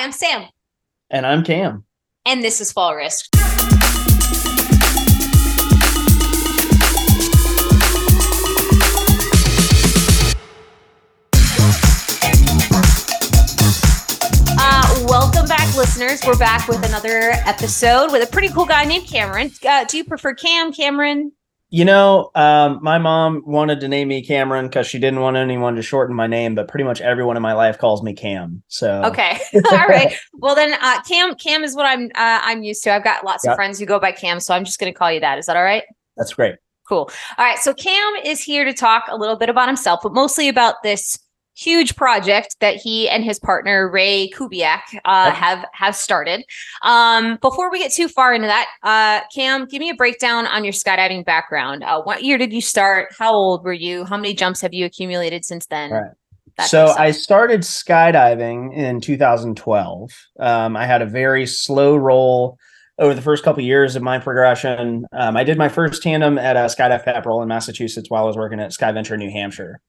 Hi, I'm Sam. And I'm Cam. And this is Fall Risk. Uh, welcome back, listeners. We're back with another episode with a pretty cool guy named Cameron. Uh, do you prefer Cam, Cameron? You know, um, my mom wanted to name me Cameron because she didn't want anyone to shorten my name, but pretty much everyone in my life calls me Cam. So okay, all right. Well, then uh, Cam, Cam is what I'm uh, I'm used to. I've got lots yep. of friends who go by Cam, so I'm just going to call you that. Is that all right? That's great. Cool. All right. So Cam is here to talk a little bit about himself, but mostly about this huge project that he and his partner Ray Kubiak uh, have have started. Um, before we get too far into that, uh, Cam, give me a breakdown on your skydiving background. Uh, what year did you start? How old were you? How many jumps have you accumulated since then? Right. so I started skydiving in 2012. Um, I had a very slow roll over the first couple of years of my progression. Um, I did my first tandem at a skydive pepperell in Massachusetts while I was working at SkyVenture New Hampshire.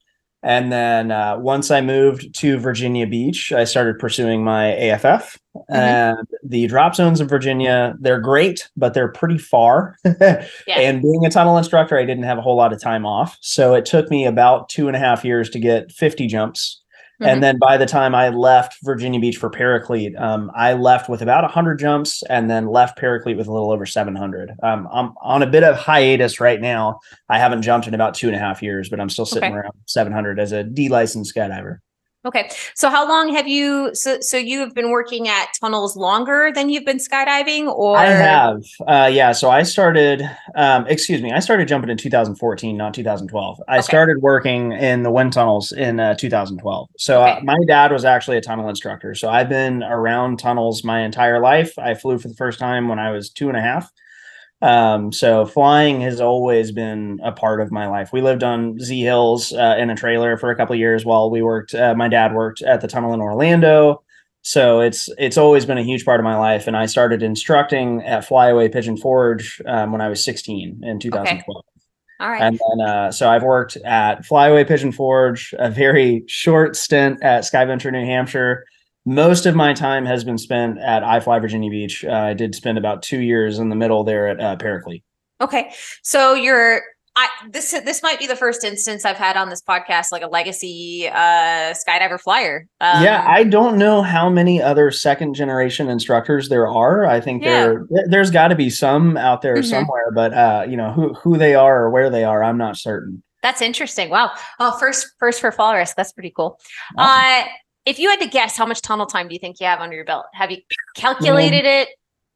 And then uh, once I moved to Virginia Beach, I started pursuing my AFF. Mm-hmm. And the drop zones of Virginia, they're great, but they're pretty far. yeah. And being a tunnel instructor, I didn't have a whole lot of time off. So it took me about two and a half years to get 50 jumps Mm-hmm. And then by the time I left Virginia Beach for Paraclete, um, I left with about 100 jumps and then left Paraclete with a little over 700. Um, I'm on a bit of hiatus right now. I haven't jumped in about two and a half years, but I'm still sitting okay. around 700 as a D licensed skydiver. Okay. So how long have you so so you have been working at tunnels longer than you've been skydiving or I have. Uh yeah, so I started um excuse me, I started jumping in 2014, not 2012. I started working in the wind tunnels in uh, 2012. So uh, okay. uh, my dad was actually a tunnel instructor. So I've been around tunnels my entire life. I flew for the first time when I was two and a half. Um, so flying has always been a part of my life. We lived on Z Hills uh, in a trailer for a couple years while we worked. Uh, my dad worked at the tunnel in Orlando, so it's it's always been a huge part of my life. And I started instructing at Flyaway Pigeon Forge um, when I was 16 in 2012. Okay. All right. And then, uh, so I've worked at Flyaway Pigeon Forge, a very short stint at SkyVenture New Hampshire, most of my time has been spent at iFly Virginia Beach. Uh, I did spend about two years in the middle there at uh, Paraclete. Okay, so you're I this this might be the first instance I've had on this podcast like a legacy uh skydiver flyer. Um, yeah, I don't know how many other second generation instructors there are. I think yeah. there there's got to be some out there mm-hmm. somewhere, but uh you know who who they are or where they are, I'm not certain. That's interesting. Wow. Oh, first first for fall risk. That's pretty cool. Awesome. Uh if you had to guess, how much tunnel time do you think you have under your belt? Have you calculated um, it?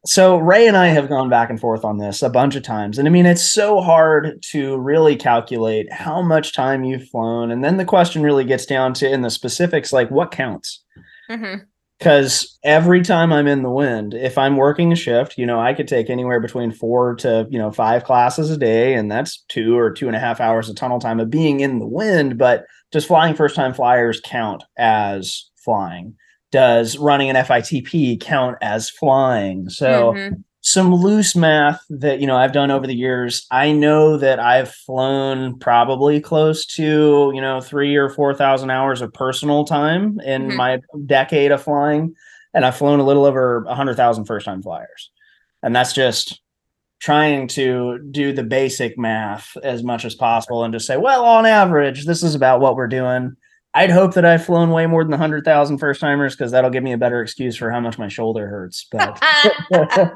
So Ray and I have gone back and forth on this a bunch of times. And I mean, it's so hard to really calculate how much time you've flown. And then the question really gets down to in the specifics, like what counts? Because mm-hmm. every time I'm in the wind, if I'm working a shift, you know, I could take anywhere between four to, you know, five classes a day. And that's two or two and a half hours of tunnel time of being in the wind. But does flying first time flyers count as flying? Does running an FITP count as flying? So mm-hmm. some loose math that you know I've done over the years. I know that I've flown probably close to you know three or four thousand hours of personal time in mm-hmm. my decade of flying, and I've flown a little over a hundred thousand first time flyers, and that's just trying to do the basic math as much as possible and just say, well, on average, this is about what we're doing. I'd hope that I've flown way more than 100,000 first timers because that'll give me a better excuse for how much my shoulder hurts. But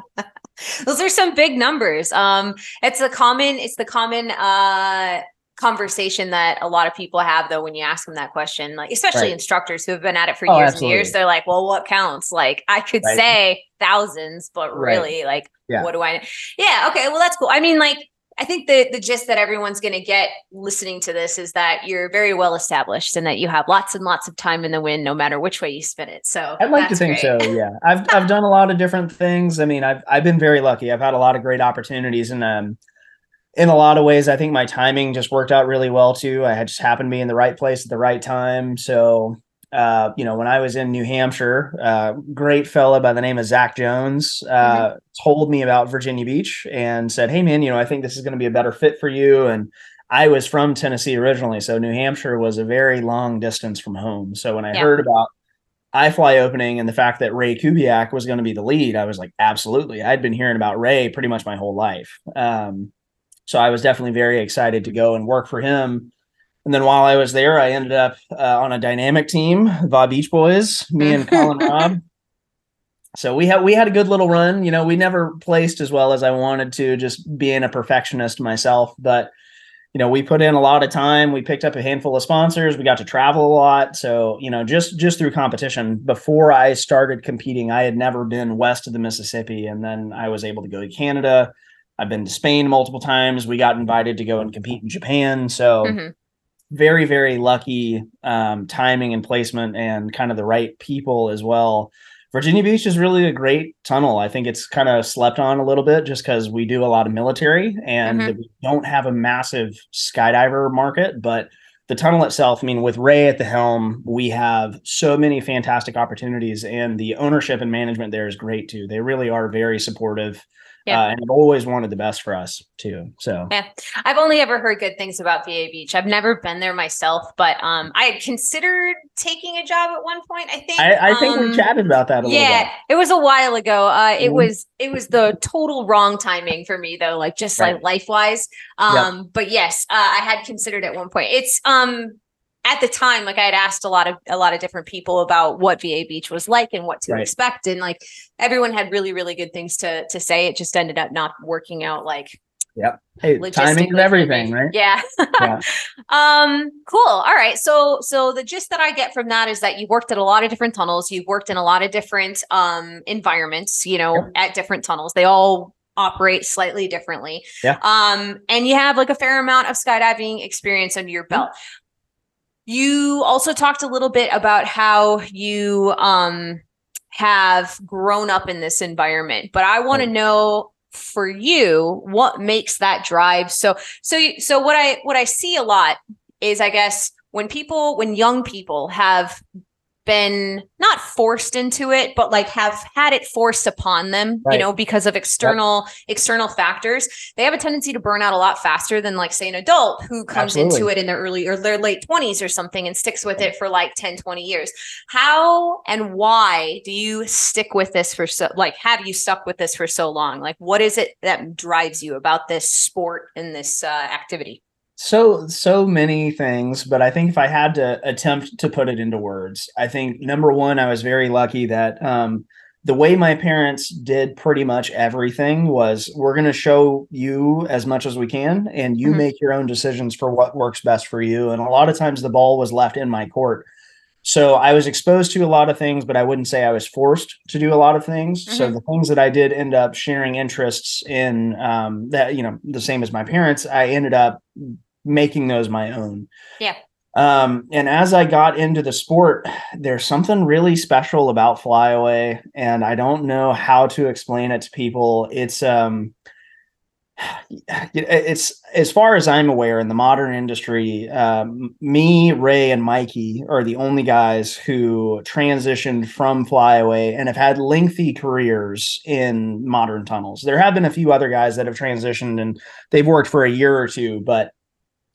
those are some big numbers. Um, it's the common, it's the common, uh, conversation that a lot of people have though when you ask them that question like especially right. instructors who have been at it for oh, years absolutely. and years they're like well what counts like i could right. say thousands but really like yeah. what do i yeah okay well that's cool i mean like i think the the gist that everyone's going to get listening to this is that you're very well established and that you have lots and lots of time in the wind no matter which way you spin it so i'd like to think great. so yeah i've i've done a lot of different things i mean i've i've been very lucky i've had a lot of great opportunities and um in a lot of ways, I think my timing just worked out really well too. I had just happened to be in the right place at the right time. So, uh, you know, when I was in New Hampshire, uh, great fella by the name of Zach Jones uh, mm-hmm. told me about Virginia Beach and said, "Hey, man, you know, I think this is going to be a better fit for you." And I was from Tennessee originally, so New Hampshire was a very long distance from home. So when I yeah. heard about iFly opening and the fact that Ray Kubiak was going to be the lead, I was like, absolutely. I'd been hearing about Ray pretty much my whole life. Um, so I was definitely very excited to go and work for him. And then while I was there, I ended up uh, on a dynamic team, Va Beach Boys, me and Colin Rob. So we had we had a good little run. You know, we never placed as well as I wanted to, just being a perfectionist myself. But you know, we put in a lot of time. We picked up a handful of sponsors. We got to travel a lot. So, you know, just just through competition. Before I started competing, I had never been west of the Mississippi, and then I was able to go to Canada. I've been to Spain multiple times. We got invited to go and compete in Japan. So, mm-hmm. Very very lucky um, timing and placement, and kind of the right people as well Virginia Beach is really a great tunnel. I think it's kind of slept on a little bit just because we do a lot of military and mm-hmm. we don't have a massive skydiver market. But the tunnel itself, I mean, with Ray at the helm, we have so many fantastic opportunities, and the ownership and management there is great too. They really are very supportive yeah. Uh, and I've always wanted the best for us too. So yeah, I've only ever heard good things about VA Beach. I've never been there myself, but um, I had considered taking a job at one point. I think. I, I think um, we chatted about that. A little bit. Yeah, it was a while ago. Uh, it mm-hmm. was it was the total wrong timing for me though, like just right. like life wise. Um, yep. but yes, uh, I had considered at one point. It's um at the time, like I had asked a lot of a lot of different people about what VA Beach was like and what to right. expect, and like everyone had really really good things to to say. It just ended up not working out. Like, yep, hey, timing and everything, right? Yeah. yeah. um. Cool. All right. So so the gist that I get from that is that you worked at a lot of different tunnels. You've worked in a lot of different um environments. You know, yep. at different tunnels. They all operate slightly differently. Yeah. Um, and you have like a fair amount of skydiving experience under your belt. You also talked a little bit about how you um, have grown up in this environment, but I want to know for you what makes that drive? So so so what I what I see a lot is I guess when people when young people have been not forced into it but like have had it forced upon them right. you know because of external yep. external factors they have a tendency to burn out a lot faster than like say an adult who comes Absolutely. into it in their early or their late 20s or something and sticks with it for like 10 20 years how and why do you stick with this for so like have you stuck with this for so long like what is it that drives you about this sport and this uh, activity so so many things but i think if i had to attempt to put it into words i think number one i was very lucky that um, the way my parents did pretty much everything was we're going to show you as much as we can and you mm-hmm. make your own decisions for what works best for you and a lot of times the ball was left in my court so i was exposed to a lot of things but i wouldn't say i was forced to do a lot of things mm-hmm. so the things that i did end up sharing interests in um, that you know the same as my parents i ended up making those my own. Yeah. Um, and as I got into the sport, there's something really special about flyaway, and I don't know how to explain it to people. It's um it's as far as I'm aware in the modern industry, um, me, Ray, and Mikey are the only guys who transitioned from flyaway and have had lengthy careers in modern tunnels. There have been a few other guys that have transitioned and they've worked for a year or two, but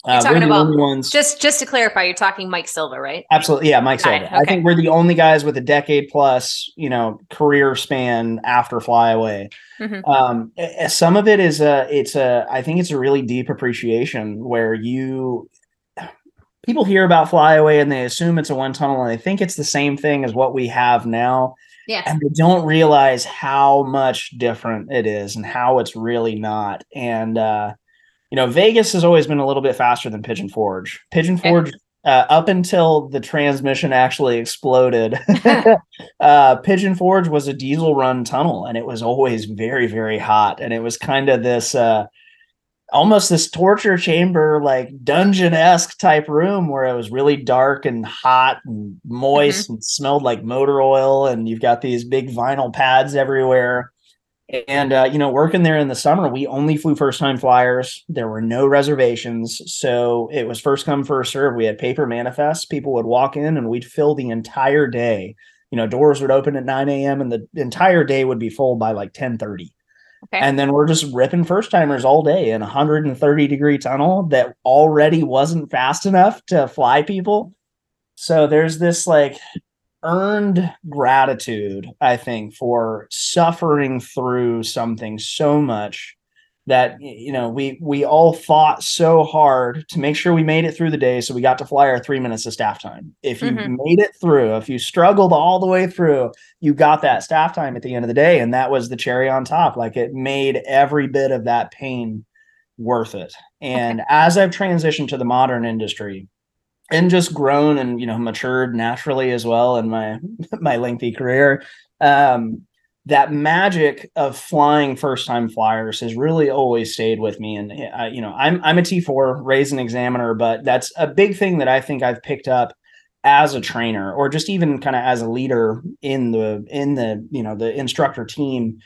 uh, talking about ones, just just to clarify, you're talking Mike Silva, right? Absolutely, yeah, Mike Silva. Okay. I think we're the only guys with a decade plus, you know, career span after Flyaway. Mm-hmm. Um, some of it is a, it's a, I think it's a really deep appreciation where you people hear about Flyaway and they assume it's a one tunnel and they think it's the same thing as what we have now. Yeah. And they don't realize how much different it is and how it's really not. And uh you know, Vegas has always been a little bit faster than Pigeon Forge. Pigeon Forge, uh, up until the transmission actually exploded, uh, Pigeon Forge was a diesel run tunnel, and it was always very, very hot. And it was kind of this, uh, almost this torture chamber, like dungeon esque type room where it was really dark and hot and moist mm-hmm. and smelled like motor oil. And you've got these big vinyl pads everywhere and uh, you know, working there in the summer, we only flew first time flyers. There were no reservations, so it was first come first serve. We had paper manifests. People would walk in, and we'd fill the entire day. You know, doors would open at 9 a.m. and the entire day would be full by like 10 30. Okay. And then we're just ripping first timers all day in a 130 degree tunnel that already wasn't fast enough to fly people. So there's this like earned gratitude, I think, for suffering through something so much that you know we we all fought so hard to make sure we made it through the day so we got to fly our three minutes of staff time. If you mm-hmm. made it through if you struggled all the way through you got that staff time at the end of the day and that was the cherry on top. Like it made every bit of that pain worth it. And as i've transitioned to the modern industry and just grown and you know matured naturally as well in my my lengthy career. Um that magic of flying first time flyers has really always stayed with me. And uh, you know i'm i'm a t4 raised an examiner but that's a big thing that i think i've picked up as a trainer or just even kind of as a leader in the in the you know the instructor team.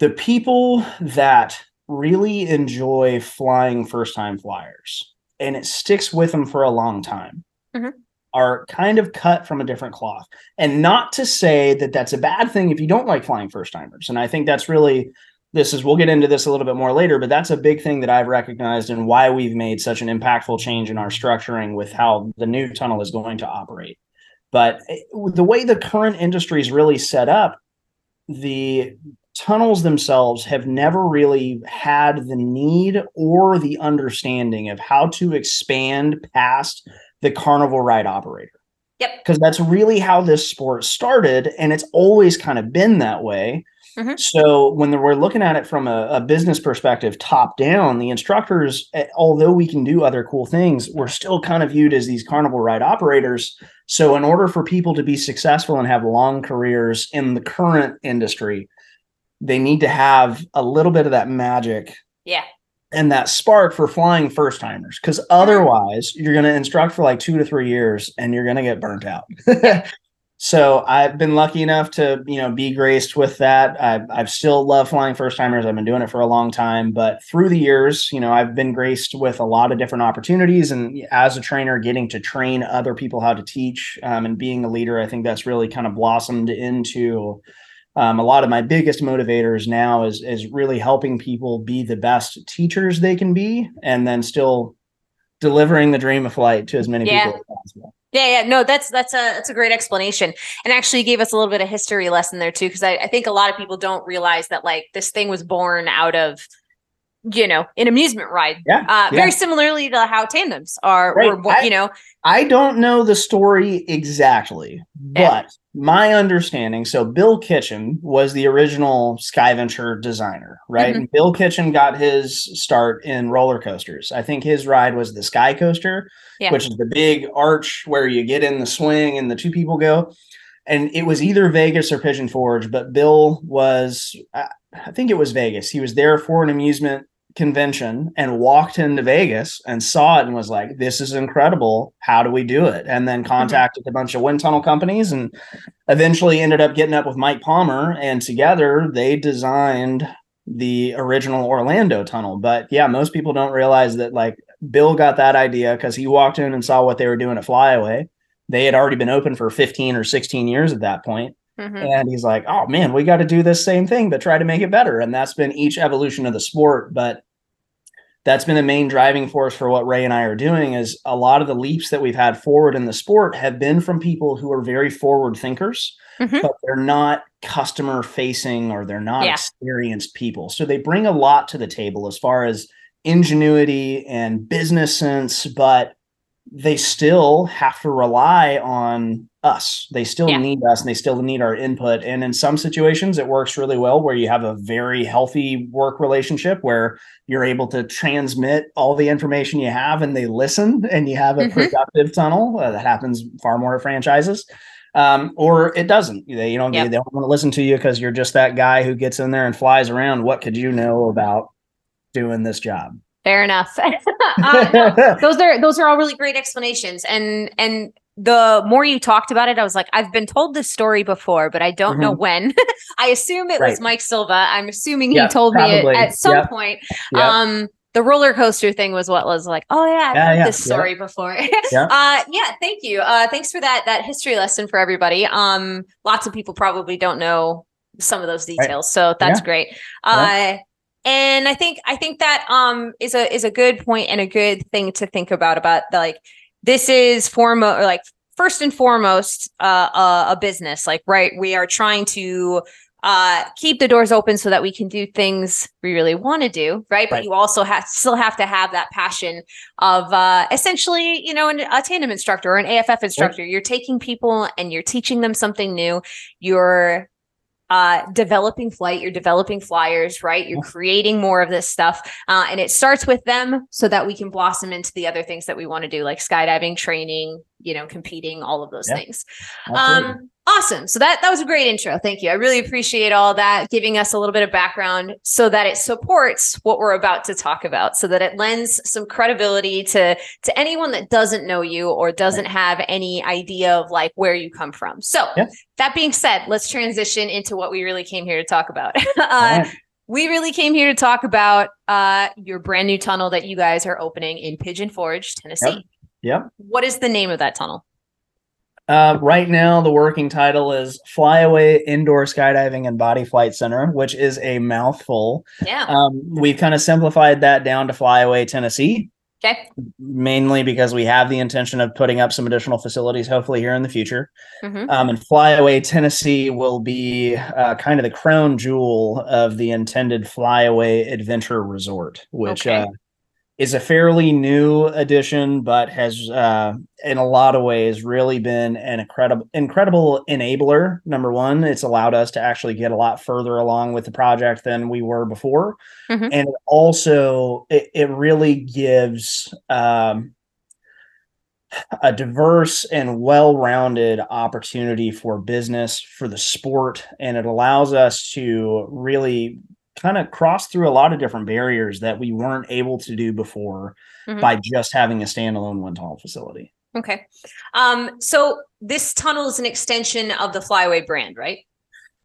The people that really enjoy flying first time flyers and it sticks with them for a long time mm-hmm are kind of cut from a different cloth. And not to say that that's a bad thing if you don't like flying first timers. And I think that's really this is we'll get into this a little bit more later, but that's a big thing that I've recognized and why we've made such an impactful change in our structuring with how the new tunnel is going to operate. But eh, the way the current industry is really set up, the tunnels themselves have never really had the need or the understanding of how to expand past the carnival ride operator. Yep. Because that's really how this sport started. And it's always kind of been that way. Mm-hmm. So when we're looking at it from a, a, business perspective, top down, the instructors, eh, although we can do other cool things, we're still kind of viewed as these carnival ride operators. So in order for people to be successful and have long careers in the current industry, they need to have a little bit of that magic. Yeah. and that spark for flying first timers because otherwise you're going to instruct for like two to three years and you're going to get burnt out. So i've been lucky enough to you know be graced with that. I've, I've still loved flying first timers. I've been doing it for a long time but through the years you know i've been graced with a lot of different opportunities and as a trainer getting to train other people how to teach um, and being a leader i think that's really kind of blossomed into um, a lot of my biggest motivators now is is really helping people be the best teachers they can be and then still delivering the dream of flight to as many yeah. people as possible. Yeah, yeah, no, that's that's a that's a great explanation, and actually gave us a little bit of history lesson there too, because I, I think a lot of people don't realize that like this thing was born out of you know, an amusement ride. Yeah, uh, yeah. Very similarly to how tandems are, right. or, I, you know. I don't know the story exactly, but yeah. my understanding so Bill Kitchen was the original Skyventure designer, right? Mm-hmm. Bill Kitchen got his start in roller coasters. I think his ride was the Sky Coaster, yeah. which is the big arch where you get in the swing and the two people go. And it was either Vegas or Pigeon Forge, but Bill was, I think it was Vegas. He was there for an amusement convention and walked into Vegas and saw it and was like, this is incredible. How do we do it? And then mm-hmm. contacted a bunch of wind tunnel companies and eventually ended up getting up with Mike Palmer. And together they designed the original Orlando tunnel. But yeah, most people don't realize that like Bill got that idea because he walked in and saw what they were doing at Flyaway. They had already been open for 15 or 16 years at that point. Mm-hmm. And he's like, oh man, we got to do this same thing, but try to make it better. And that's been each evolution of the sport. But that's been the main driving force for what Ray and I are doing is a lot of the leaps that we've had forward in the sport have been from people who are very forward thinkers, mm-hmm. but they're not customer facing or they're not yeah. experienced people. So they bring a lot to the table as far as ingenuity and business sense, but they still have to rely on us. They still yeah. need us and they still need our input. And in some situations, it works really well where you have a very healthy work relationship where you're able to transmit all the information you have and they listen and you have a mm-hmm. productive tunnel. Uh, that happens far more at franchises. Um, or it doesn't. They, you know, yep. they, don't want to listen to you because you're just that guy who gets in there and flies around. What could you know about doing this job? Fair enough. uh, no, those are those are all really great explanations, and and the more you talked about it, I was like, I've been told this story before, but I don't mm-hmm. know when. I assume it right. was Mike Silva. I'm assuming he told probably. me it at some yep. point. Yep. Um, the roller coaster thing was what was like, oh yeah, I've yeah, heard yeah, this story yeah. before. yeah. Uh, yeah, thank you. Uh, thanks for that that history lesson for everybody. Um, lots of people probably don't know some of those details, right. so that's great. Uh, and i think i think that um is a is a good point and a good thing to think about about the, like this is form or like first and foremost uh, a, a business. Like, right, we are trying to uh, keep the doors open so that we can do things we really want to do, right? But you also have still have to have that passion of uh, essentially, you know, an, a tandem instructor or an AFF instructor. You're taking people and you're teaching them something new. You're uh, developing flight, you're developing flyers, right? You're creating more of this stuff. Uh, and it starts with them so that we can blossom into the other things that we want to do, like skydiving, training, you know, competing, all of those things. Absolutely. Um, awesome. So that that was a great intro. Thank you. I really appreciate all that, giving us a little bit of background so that it supports what we're about to talk about, so that it lends some credibility to to anyone that doesn't know you or doesn't have any idea of like where you come from. So Yeah. that being said, let's transition into what we really came here to talk about. uh, we really came here to talk about uh, your brand new tunnel that you guys are opening in Pigeon Forge, Tennessee. Yep. What is the name of that tunnel? Uh, right now, the working title is Flyaway Indoor Skydiving and Body Flight Center, which is a mouthful. Yeah. Um, we've kind of simplified that down to Flyaway Tennessee, Okay. mainly because we have the intention of putting up some additional facilities, hopefully here in the future. Mhm. Um, and Flyaway Tennessee will be uh, kind of the crown jewel of the intended Flyaway Adventure Resort, which Okay. uh, is a fairly new addition, but has, uh, in a lot of ways, really been an incredible, incredible enabler. Number one, it's allowed us to actually get a lot further along with the project than we were before, Mhm. and also it, it really gives. Um, a diverse and well-rounded opportunity for business for the sport and it allows us to really kind of cross through a lot of different barriers that we weren't able to do before Mhm. by just having a standalone wind tunnel facility Okay. Um, so this tunnel is an extension of the Flyaway brand, right?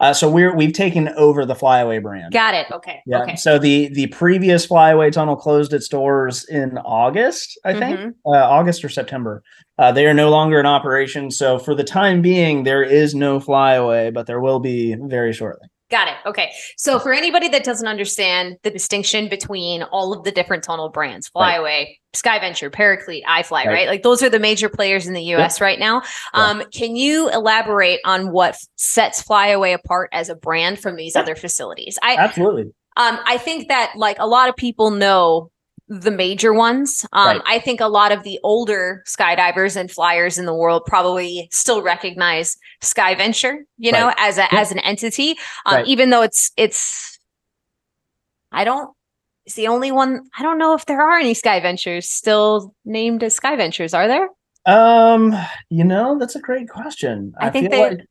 uh, so we're we've taken over the flyaway brand Got it. Okay. yeah Okay. so the the previous flyaway tunnel closed its doors in august i think Mhm. uh, August or September. Uh, they are no longer in operation. So for the time being, there is no flyaway, but there will be very shortly. Got it. Okay. So for anybody that doesn't understand the distinction between all of the different tunnel brands, Right. Flyaway, Skyventure, Paraclete, iFly, right. Right. Like those are the major players in the US right now. Yeah. Um, can you elaborate on what sets Flyaway apart as a brand from these Yeah. other facilities? I Absolutely. Um, I think that like a lot of people know the major ones. Um, Right. I think a lot of the older skydivers and flyers in the world probably still recognize Sky Venture, you know, Right. as a as an entity. Um, Right. even though it's it's I don't it's the only one I don't know if there are any Sky Ventures still named as Sky Ventures. are there? Um, you know, that's a great question. I think feel they- like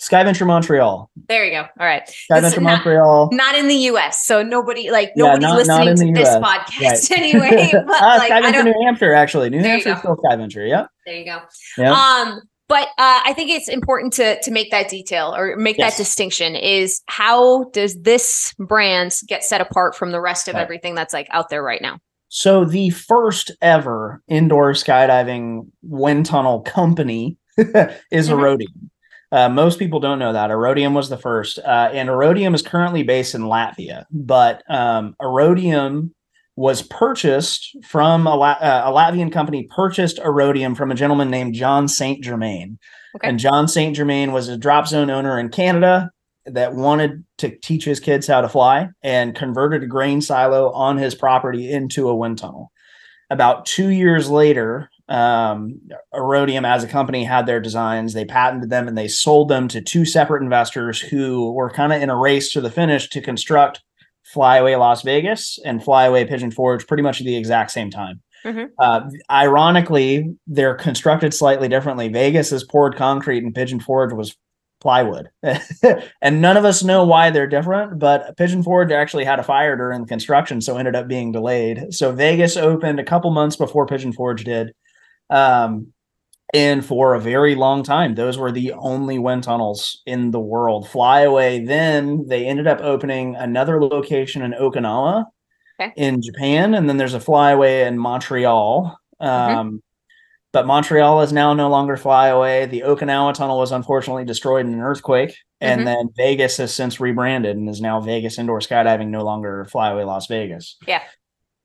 Skyventure Montreal. There you go. All right. Skyventure not- Montreal. Not in the US. So nobody like Yeah, nobody not- not listening in to this US. podcast Right. anyway. But Ah, like I Skyventure New Hampshire, actually. New Hampshire still Skyventure. Yep. There you go. Yeah. Um, but uh, I think it's important to to make that detail or make Yes. that distinction. Is how does this brand get set apart from the rest of Right. everything that's like out there right now? So the first ever indoor skydiving wind tunnel company is Mhm. Aerodium. Uh, most people don't know that Aerodium was the first, uh, and Aerodium is currently based in Latvia. But um, Aerodium was purchased from a, La- uh, a Latvian company. Purchased Aerodium from a gentleman named John Saint Germain, Okay. and John Saint Germain was a drop zone owner in Canada that wanted to teach his kids how to fly and converted a grain silo on his property into a wind tunnel. About two years later, um, Aerodium as a company had their designs, they patented them, and they sold them to two separate investors who were kind of in a race to the finish to construct Flyaway Las Vegas and Flyaway Pigeon Forge pretty much at the exact same time. Mhm. Uh, ironically, they're constructed slightly differently. Vegas is poured concrete, and Pigeon Forge was plywood. and none of us know why they're different, but Pigeon Forge actually had a fire during the construction, so ended up being delayed. So Vegas opened a couple months before Pigeon Forge did. Um, and for a very long time, those were the only wind tunnels in the world. Flyaway, then they ended up opening another location in Okinawa Okay. in Japan, and then there's a flyaway in Montreal. Um, But Montreal is now no longer flyaway. The Okinawa tunnel was unfortunately destroyed in an earthquake. And Mhm. then Vegas has since rebranded and is now Vegas Indoor Skydiving, no longer Flyaway Las Vegas. Yeah.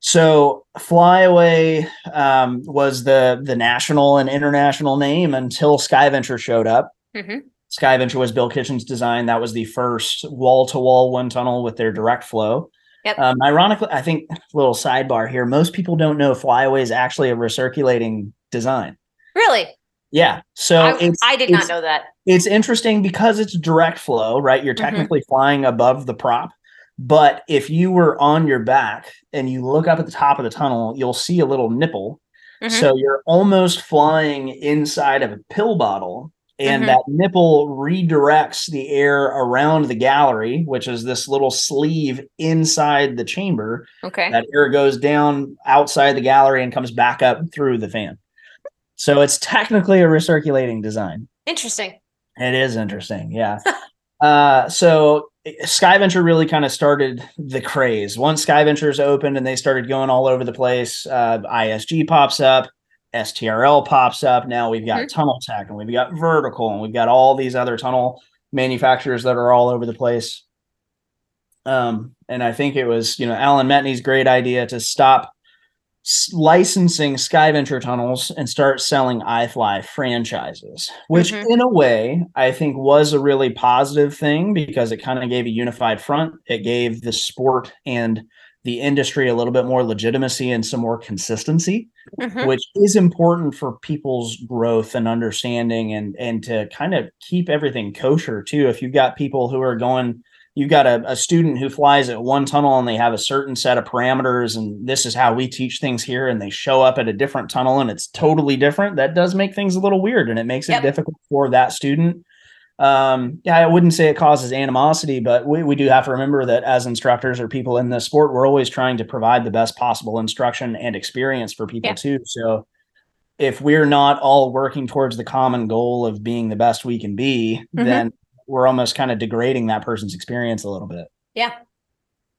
So Flyaway um, was the the national and international name until Skyventure showed up. Mhm. Skyventure was Bill Kitchen's design. That was the first wall to wall wind tunnel with their direct flow. Yep. Um, ironically, I think little sidebar here. Most people don't know Flyaway is actually a recirculating design. Really? Yeah. So I, it's, I did not know that. it's interesting because it's direct flow, right? You're Mhm. technically flying above the prop. But if you were on your back and you look up at the top of the tunnel, you'll see a little nipple. Mhm. So you're almost flying inside of a pill bottle. And Mhm. that nipple redirects the air around the gallery, which is this little sleeve inside the chamber. Okay. That air goes down outside the gallery and comes back up through the fan. So it's technically a recirculating design. Interesting. It is interesting, yeah. uh, so Skyventure really kind of started the craze. Once Skyventures opened and they started going all over the place, uh, ISG pops up, STRL pops up. Now we've got Mhm. Tunnel Tech and we've got Vertical and we've got all these other tunnel manufacturers that are all over the place. Um, and I think it was, you know, Alan Metni's great idea to stop licensing Skyventure tunnels and start selling iFly franchises, which Mhm. in a way I think was a really positive thing because it kind of gave a unified front. It gave the sport and the industry a little bit more legitimacy and some more consistency, Mhm. which is important for people's growth and understanding and and to kind of keep everything kosher too. If you've got people who are going you've got a, a student who flies at one tunnel and they have a certain set of parameters and this is how we teach things here and they show up at a different tunnel and it's totally different that does make things a little weird and it makes it Yep. difficult for that student um yeah i wouldn't say it causes animosity but we, we do have to remember that as instructors or people in the sport we're always trying to provide the best possible instruction and experience for people Yeah. too so if we're not all working towards the common goal of being the best we can be Mhm. then we're almost kind of degrading that person's experience a little bit. Yeah.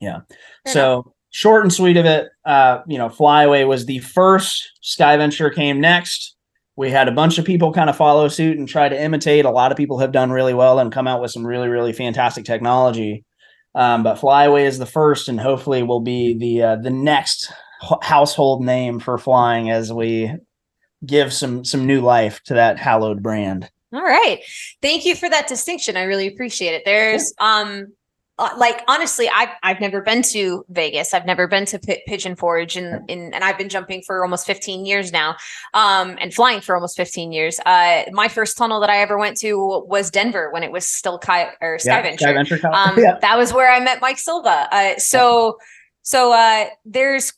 yeah. Fair so short and sweet of it uh you know flyaway was the first skyventure came next. We had a bunch of people kind of follow suit and try to imitate. A lot of people have done really well and come out with some really really fantastic technology. Um, but flyaway is the first and hopefully will be the uh, the next household name for flying as we give some some new life to that hallowed brand All right. Thank you for that distinction. I really appreciate it. There's um uh, like honestly, I've I've never been to Vegas. I've never been to P- Pigeon Forge, and in, and I've been jumping for almost 15 years now, um, and flying for almost 15 years. Uh, my first tunnel that I ever went to was Denver when it was still Kai or Yeah, Skyventure. Cup. Um, yeah. that was where I met Mike Silva. Uh, so, so uh, there's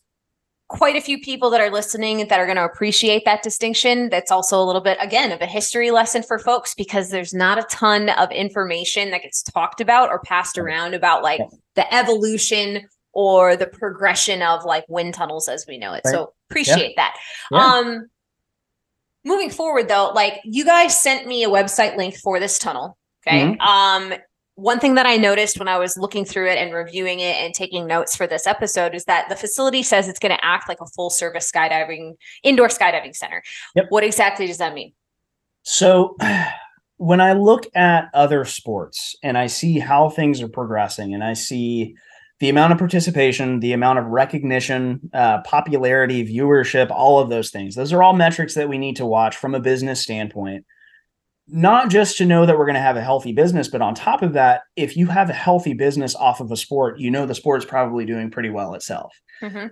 quite a few people that are listening that are going to appreciate that distinction. That's also a little bit, again, of a history lesson for folks because there's not a ton of information that gets talked about or passed around about like the evolution or the progression of like wind tunnels as we know it. So appreciate that. Yeah. Um, moving forward though, like you guys sent me a website link for this tunnel. Okay. Mhm. Um, one thing that I noticed when I was looking through it and reviewing it and taking notes for this episode is that the facility says it's going to act like a full service skydiving indoor skydiving center. Yep. What exactly does that mean? So when I look at other sports and I see how things are progressing and I see the amount of participation, the amount of recognition, uh, popularity, viewership, all of those things, those are all metrics that we need to watch from a business standpoint. Not just to know that we're going to have a healthy business, but on top of that, if you have a healthy business off of a sport, you know the sport's probably doing pretty well itself. Mhm.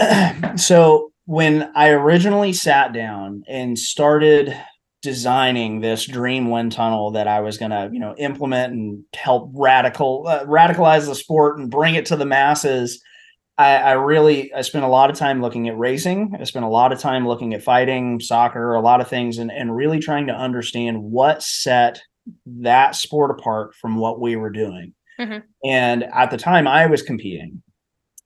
so when I originally sat down and started designing this dream wind tunnel that I was going to, you know, implement and help radical uh, radicalize the sport and bring it to the masses, I, I really I spent a lot of time looking at racing. I spent a lot of time looking at fighting, soccer, a lot of things, and and really trying to understand what set that sport apart from what we were doing. Mhm. And at the time, I was competing.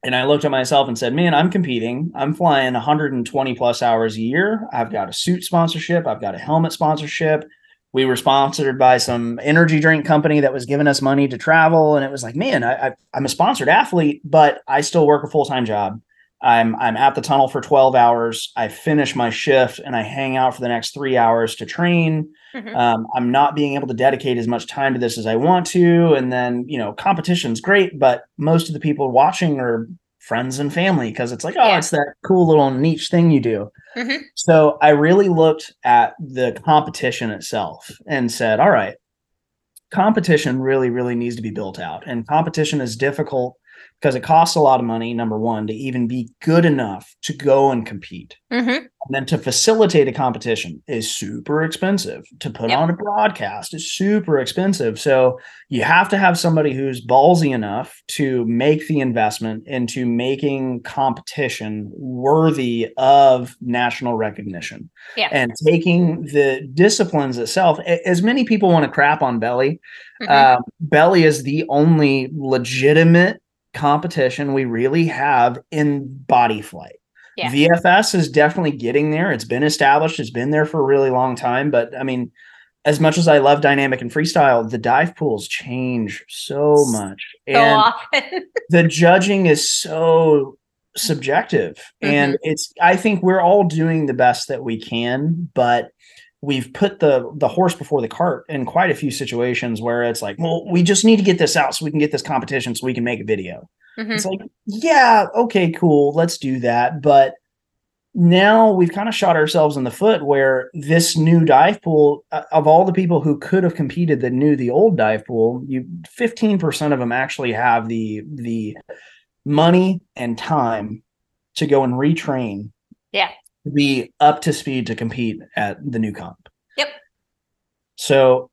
And I looked at myself and said, man, I'm competing. I'm flying 120 plus hours a year. I've got a suit sponsorship. I've got a helmet sponsorship. We were sponsored by some energy drink company that was giving us money to travel. And it was like, man, I, I'm a sponsored athlete, but I still work a full time job. I'm I'm at the tunnel for 12 hours. I finish my shift and I hang out for the next three hours to train. Mhm. Um, I'm not being able to dedicate as much time to this as I want to. And then, you know, competition's great, but most of the people watching are friends and family because it's like, oh, Yeah. it's that cool little niche thing you do. Mhm. So I really looked at the competition itself and said, all right, competition really, really needs to be built out. And competition is difficult because it costs a lot of money, number one, to even be good enough to go and compete. Mhm. And then to facilitate a competition is super expensive. To put Yep. on a broadcast is super expensive. So you have to have somebody who's ballsy enough to make the investment into making competition worthy of national recognition. Yeah. And taking the disciplines itself, as many people want to crap on belly, Mhm. um, belly is the only legitimate competition we really have in body flight. Yeah. VFS is definitely getting there. It's been established. It's been there for a really long time. But I mean, as much as I love dynamic and freestyle, the dive pools change so much, so and often. the judging is so subjective. And mm-hmm. it's. I think we're all doing the best that we can, but we've put the the horse before the cart in quite a few situations where it's like, well, we just need to get this out so we can get this competition so we can make a video. Mhm. It's like, yeah, okay, cool, let's do that. But now we've kind of shot ourselves in the foot where this new dive pool, uh, of all the people who could have competed that knew the old dive pool, you 15% of them actually have the the money and time to go and retrain. Yeah. To be up to speed to compete at the new comp. Yep. So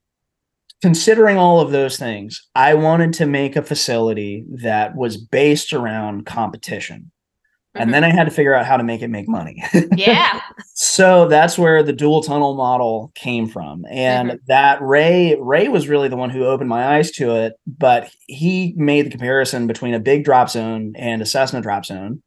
considering all of those things, I wanted to make a facility that was based around competition. Mhm. And then I had to figure out how to make it make money. yeah. so that's where the dual tunnel model came from. And Mm-hmm. that Ray Ray was really the one who opened my eyes to it, but he made the comparison between a big drop zone and a Cessna drop zone.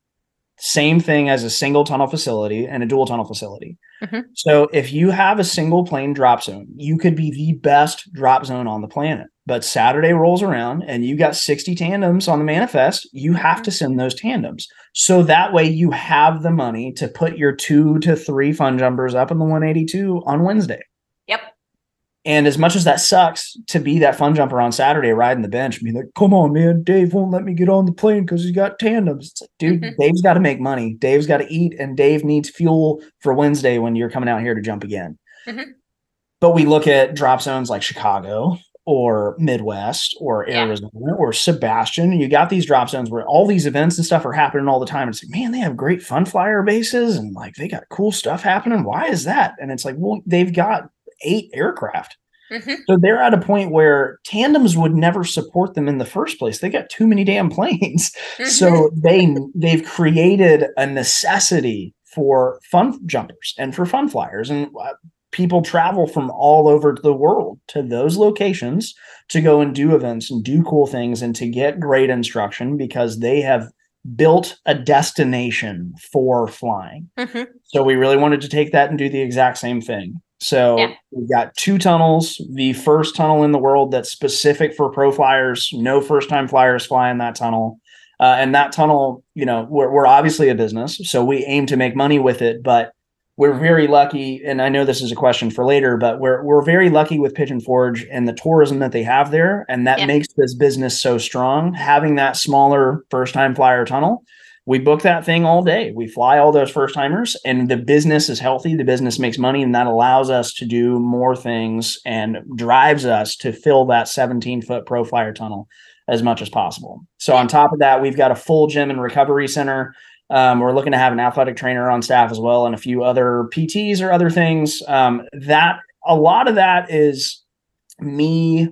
Same thing as a single tunnel facility and a dual tunnel facility. Mhm. So if you have a single plane drop zone, you could be the best drop zone on the planet. But Saturday rolls around and you got 60 tandems on the manifest, you have to send those tandems. So that way you have the money to put your two to three fun jumpers up in the 182 on Wednesday. And as much as that sucks to be that fun jumper on Saturday riding the bench, be like, come on, man, Dave won't let me get on the plane because he's got tandems. It's like, dude. Dave's got to make money. Dave's got to eat, and Dave needs fuel for Wednesday when you're coming out here to jump again. Mhm. But we look at drop zones like Chicago or Midwest or Yeah. Arizona or Sebastian. You got these drop zones where all these events and stuff are happening all the time. It's like, man, they have great fun flyer bases and like they got cool stuff happening. Why is that? And it's like, well, they've got eight aircraft. Mhm. So they're at a point where tandems would never support them in the first place. They got too many damn planes. Mhm. So they they've created a necessity for fun jumpers and for fun flyers and uh, people travel from all over the world to those locations to go and do events and do cool things and to get great instruction because they have built a destination for flying. Mhm. So we really wanted to take that and do the exact same thing. So Yeah. we've got two tunnels, the first tunnel in the world that's specific for pro flyers. No first time flyers fly in that tunnel. Uh, and that tunnel, you know, we're, we're obviously a business, so we aim to make money with it, but we're very lucky. And I know this is a question for later, but we're, we're very lucky with Pigeon Forge and the tourism that they have there. And that Yeah. makes this business so strong. Having that smaller first time flyer tunnel, we book that thing all day. We fly all those first timers, and the business is healthy. The business makes money, and that allows us to do more things and drives us to fill that 17 foot pro flyer tunnel as much as possible. So, on top of that, we've got a full gym and recovery center. Um, we're looking to have an athletic trainer on staff as well, and a few other PTs or other things. Um, that a lot of that is me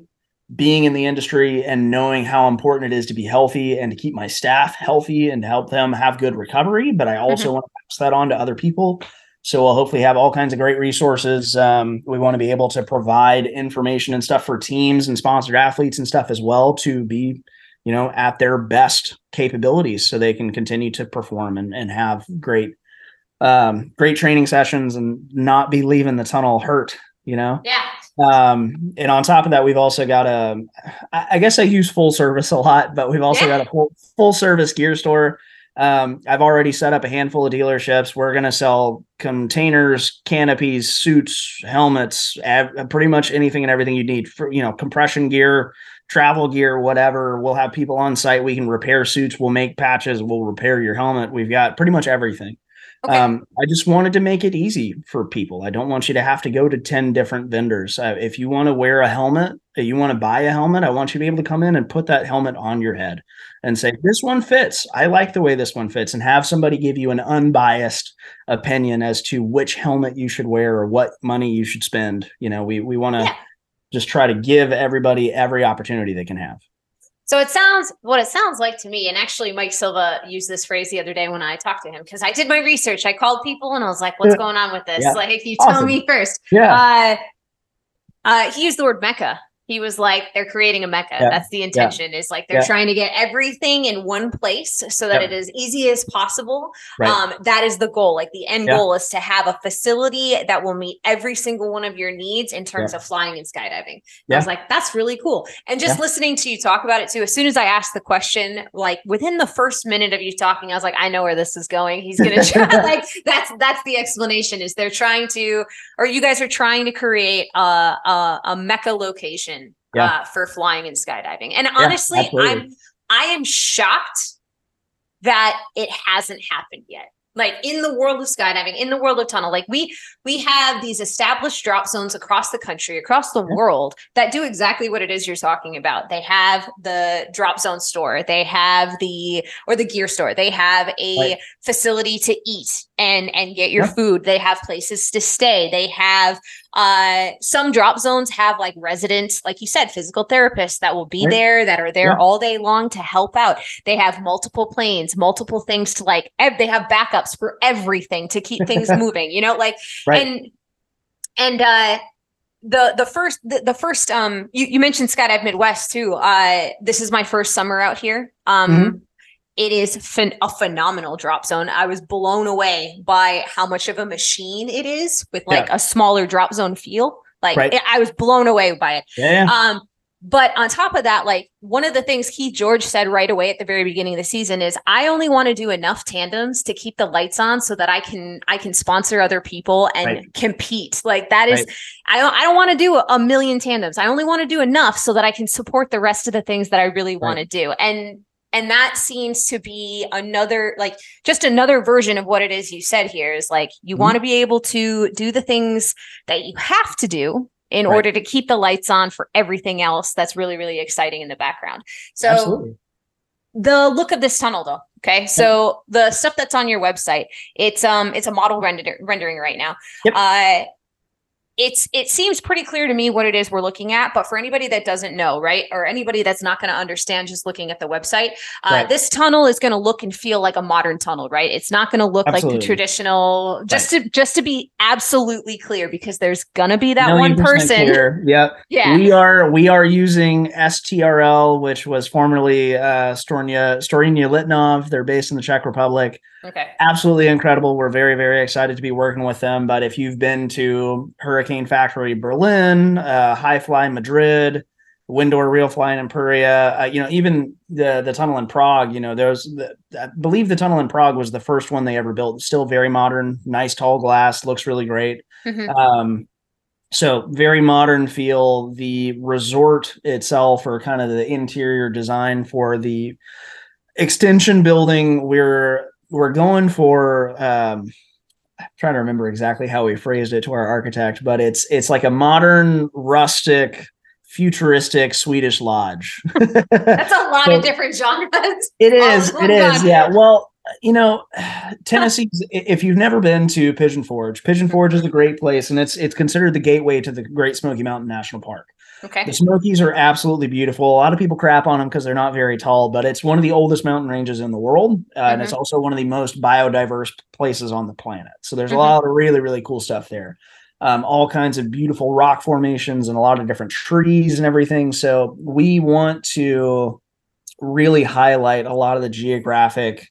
being in the industry and knowing how important it is to be healthy and to keep my staff healthy and to help them have good recovery. But I also want to pass that on to other people. So we'll hopefully have all kinds of great resources. Um, we want to be able to provide information and stuff for teams and sponsored athletes and stuff as well to be, you know, at their best capabilities so they can continue to perform and, and have great, um, great training sessions and not be leaving the tunnel hurt, you know? Yeah. Um, and on top of that, we've also got a, I guess I use full service a lot, but we've also Yeah. got a full, full service gear store Um, I've already set up a handful of dealerships. We're going to sell containers, canopies, suits, helmets, av- pretty much anything and everything you need for, you know, compression gear, travel gear, whatever. We'll have people on site. We can repair suits. We'll make patches. We'll repair your helmet. We've got pretty much everything. Okay. Um, I just wanted to make it easy for people. I don't want you to have to go to 10 different vendors. Uh, if you want to wear a helmet, uh, you want to buy a helmet, I want you to be able to come in and put that helmet on your head and say, This one fits. I like the way this one fits, and have somebody give you an unbiased opinion as to which helmet you should wear or what money you should spend. You know, we, we want to Yeah. just try to give everybody every opportunity they can have. So it sounds what it sounds like to me, and actually Mike Silva used this phrase the other day when I talked to him because I did my research. I called people and I was like, "What's going on with this? Yeah. Like, if you tell me first. Yeah. Uh, uh, he used the word mecca. He was like, "They're creating a mecca. Yeah. That's the intention. Is like they're Yeah. trying to get everything in one place so that it is easy as possible. Right. Um, that is the goal. Like the end Yeah. goal is to have a facility that will meet every single one of your needs in terms Yeah. of flying and skydiving." I was like, that's really cool. And just Yeah. listening to you talk about it too, as soon as I asked the question, like within the first minute of you talking, I was like, I know where this is going. He's gonna try like that's that's the explanation is they're trying to, or you guys are trying to create a a, a mecca location Yeah. uh, for flying and skydiving. And honestly. I'm I am shocked that it hasn't happened yet. Like in the world of skydiving, in the world of tunnel, like we we have these established drop zones across the country, across the Yeah. world that do exactly what it is you're talking about. They have the drop zone store, they have the or the gear store, they have a Right. facility to eat and and get your Yeah. food. They have places to stay. They have uh some drop zones have like residents, like you said, physical therapists that will be Right. there that are there Yeah. all day long to help out. They have multiple planes, multiple things to like ev- they have backups for everything to keep things moving, you know, like Right. and and uh the the first the, the first um you, you mentioned skydive midwest too uh this is my first summer out here um Mhm. It is phen- a phenomenal drop zone i was blown away by how much of a machine it is with like a smaller drop zone feel like Right. it- i was blown away by it yeah. um, but on top of that, like one of the things Keith George said right away at the very beginning of the season is I only want to do enough tandems to keep the lights on so that I can I can sponsor other people and Right. compete. Like that is Right. I don't I don't want to do a million tandems. I only want to do enough so that I can support the rest of the things that I really want to do. And and that seems to be another like just another version of what it is you said here is like you Mhm. want to be able to do the things that you have to do in Right. order to keep the lights on for everything else that's really really exciting in the background so Absolutely. the look of this tunnel though okay so the stuff that's on your website it's um it's a model render- rendering right now Yep. uh it's it seems pretty clear to me what it is we're looking at but for anybody that doesn't know right or anybody that's not going to understand just looking at the website uh, Right. this tunnel is going to look and feel like a modern tunnel right it's not going to look like the traditional just to just to be absolutely clear because there's going to be that one person clear. Yep. yeah We are we are using STRL, which was formerly uh, Stornia Storenia Litnov. They're based in the Czech Republic. Okay Absolutely incredible. We're very very excited to be working with them. But if you've been to Hurricane Factory Berlin, uh, High Fly Madrid, Windoor Real Fly in Imperia, uh, you know even the the tunnel in Prague. You know those. The, I believe the tunnel in Prague was the first one they ever built. Still very modern, nice tall glass, looks really great. Mhm. Um, so very modern feel. The resort itself, or kind of the interior design for the extension building, we're we're going for. Um, I'm trying to remember exactly how we phrased it to our architect, but it's it's like a modern, rustic, futuristic Swedish lodge. That's a lot So- of different genres. It is. Oh, it is. God. Yeah. Well, you know, Tennessee. if you've never been to Pigeon Forge, Pigeon Forge is a great place, and it's it's considered the gateway to the Great Smoky Mountain National Park. Okay. The Smokies are absolutely beautiful. A lot of people crap on them because they're not very tall, but it's one of the oldest mountain ranges in the world, uh, and it's also one of the most biodiverse places on the planet. So there's Mhm. a lot of really really cool stuff there. Um, all kinds of beautiful rock formations and a lot of different trees and everything. So we want to really highlight a lot of the geographic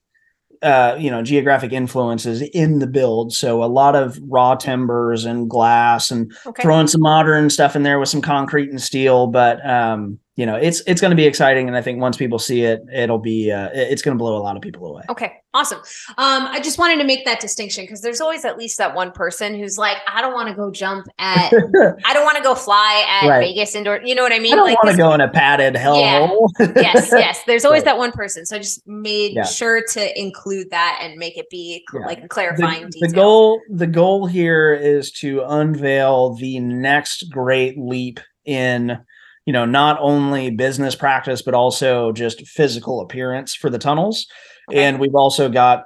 uh, you know, geographic influences in the build. So a lot of raw timbers and glass and Okay. throwing some modern stuff in there with some concrete and steel. But um, you know, it's it's going to be exciting, and I think once people see it, it'll be uh, it's going to blow a lot of people away. Okay, awesome. Um, I just wanted to make that distinction because there's always at least that one person who's like, I don't want to go jump at, I don't want to go fly at Right. Vegas indoor. You know what I mean? I don't Like want to go in a padded hell Yeah. hole. yes, yes. There's always Right. that one person. So I just made Yeah. sure to include that and make it be cl- Yeah. like a clarifying the, detail. the goal the goal here is to unveil the next great leap in you know not only business practice but also just physical appearance for the tunnels Okay. and we've also got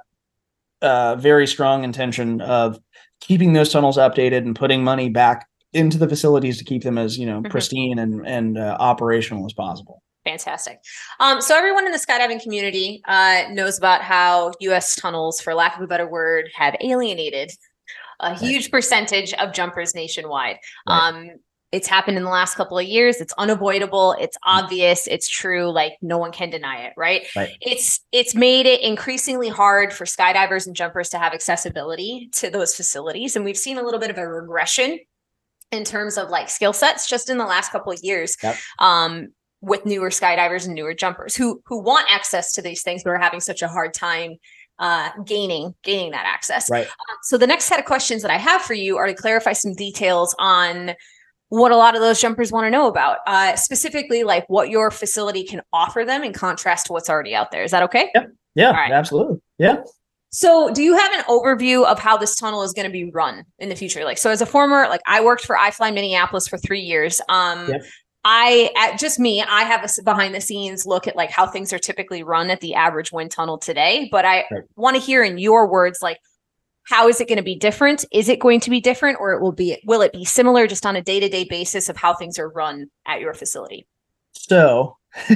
a very strong intention of keeping those tunnels updated and putting money back into the facilities to keep them as you know Mhm. pristine and and uh, operational as possible Fantastic. Um, so everyone in the skydiving community uh, knows about how U.S. tunnels, for lack of a better word, have alienated a huge percentage of jumpers nationwide. Right. Um, it's happened in the last couple of years. It's unavoidable. It's obvious. It's true. Like no one can deny it. Right. Right. It's it's made it increasingly hard for skydivers and jumpers to have accessibility to those facilities, and we've seen a little bit of a regression in terms of like skill sets just in the last couple of years. Yep. Um, with newer skydivers and newer jumpers who who want access to these things but are having such a hard time uh, gaining gaining that access. right So the next set of questions that I have for you are to clarify some details on what a lot of those jumpers want to know about, uh, specifically like what your facility can offer them in contrast to what's already out there. Is that okay? yeah All right. absolutely yeah So, do you have an overview of how this tunnel is going to be run in the future? Like, so as a former, like I worked for iFly Minneapolis for three years. Um, Yep. I, at just me, I have a behind the scenes look at like how things are typically run at the average wind tunnel today. But I Right. want to hear in your words, like, how is it going to be different? Is it going to be different, or it will be? Will it be similar, just on a day to day basis of how things are run at your facility? So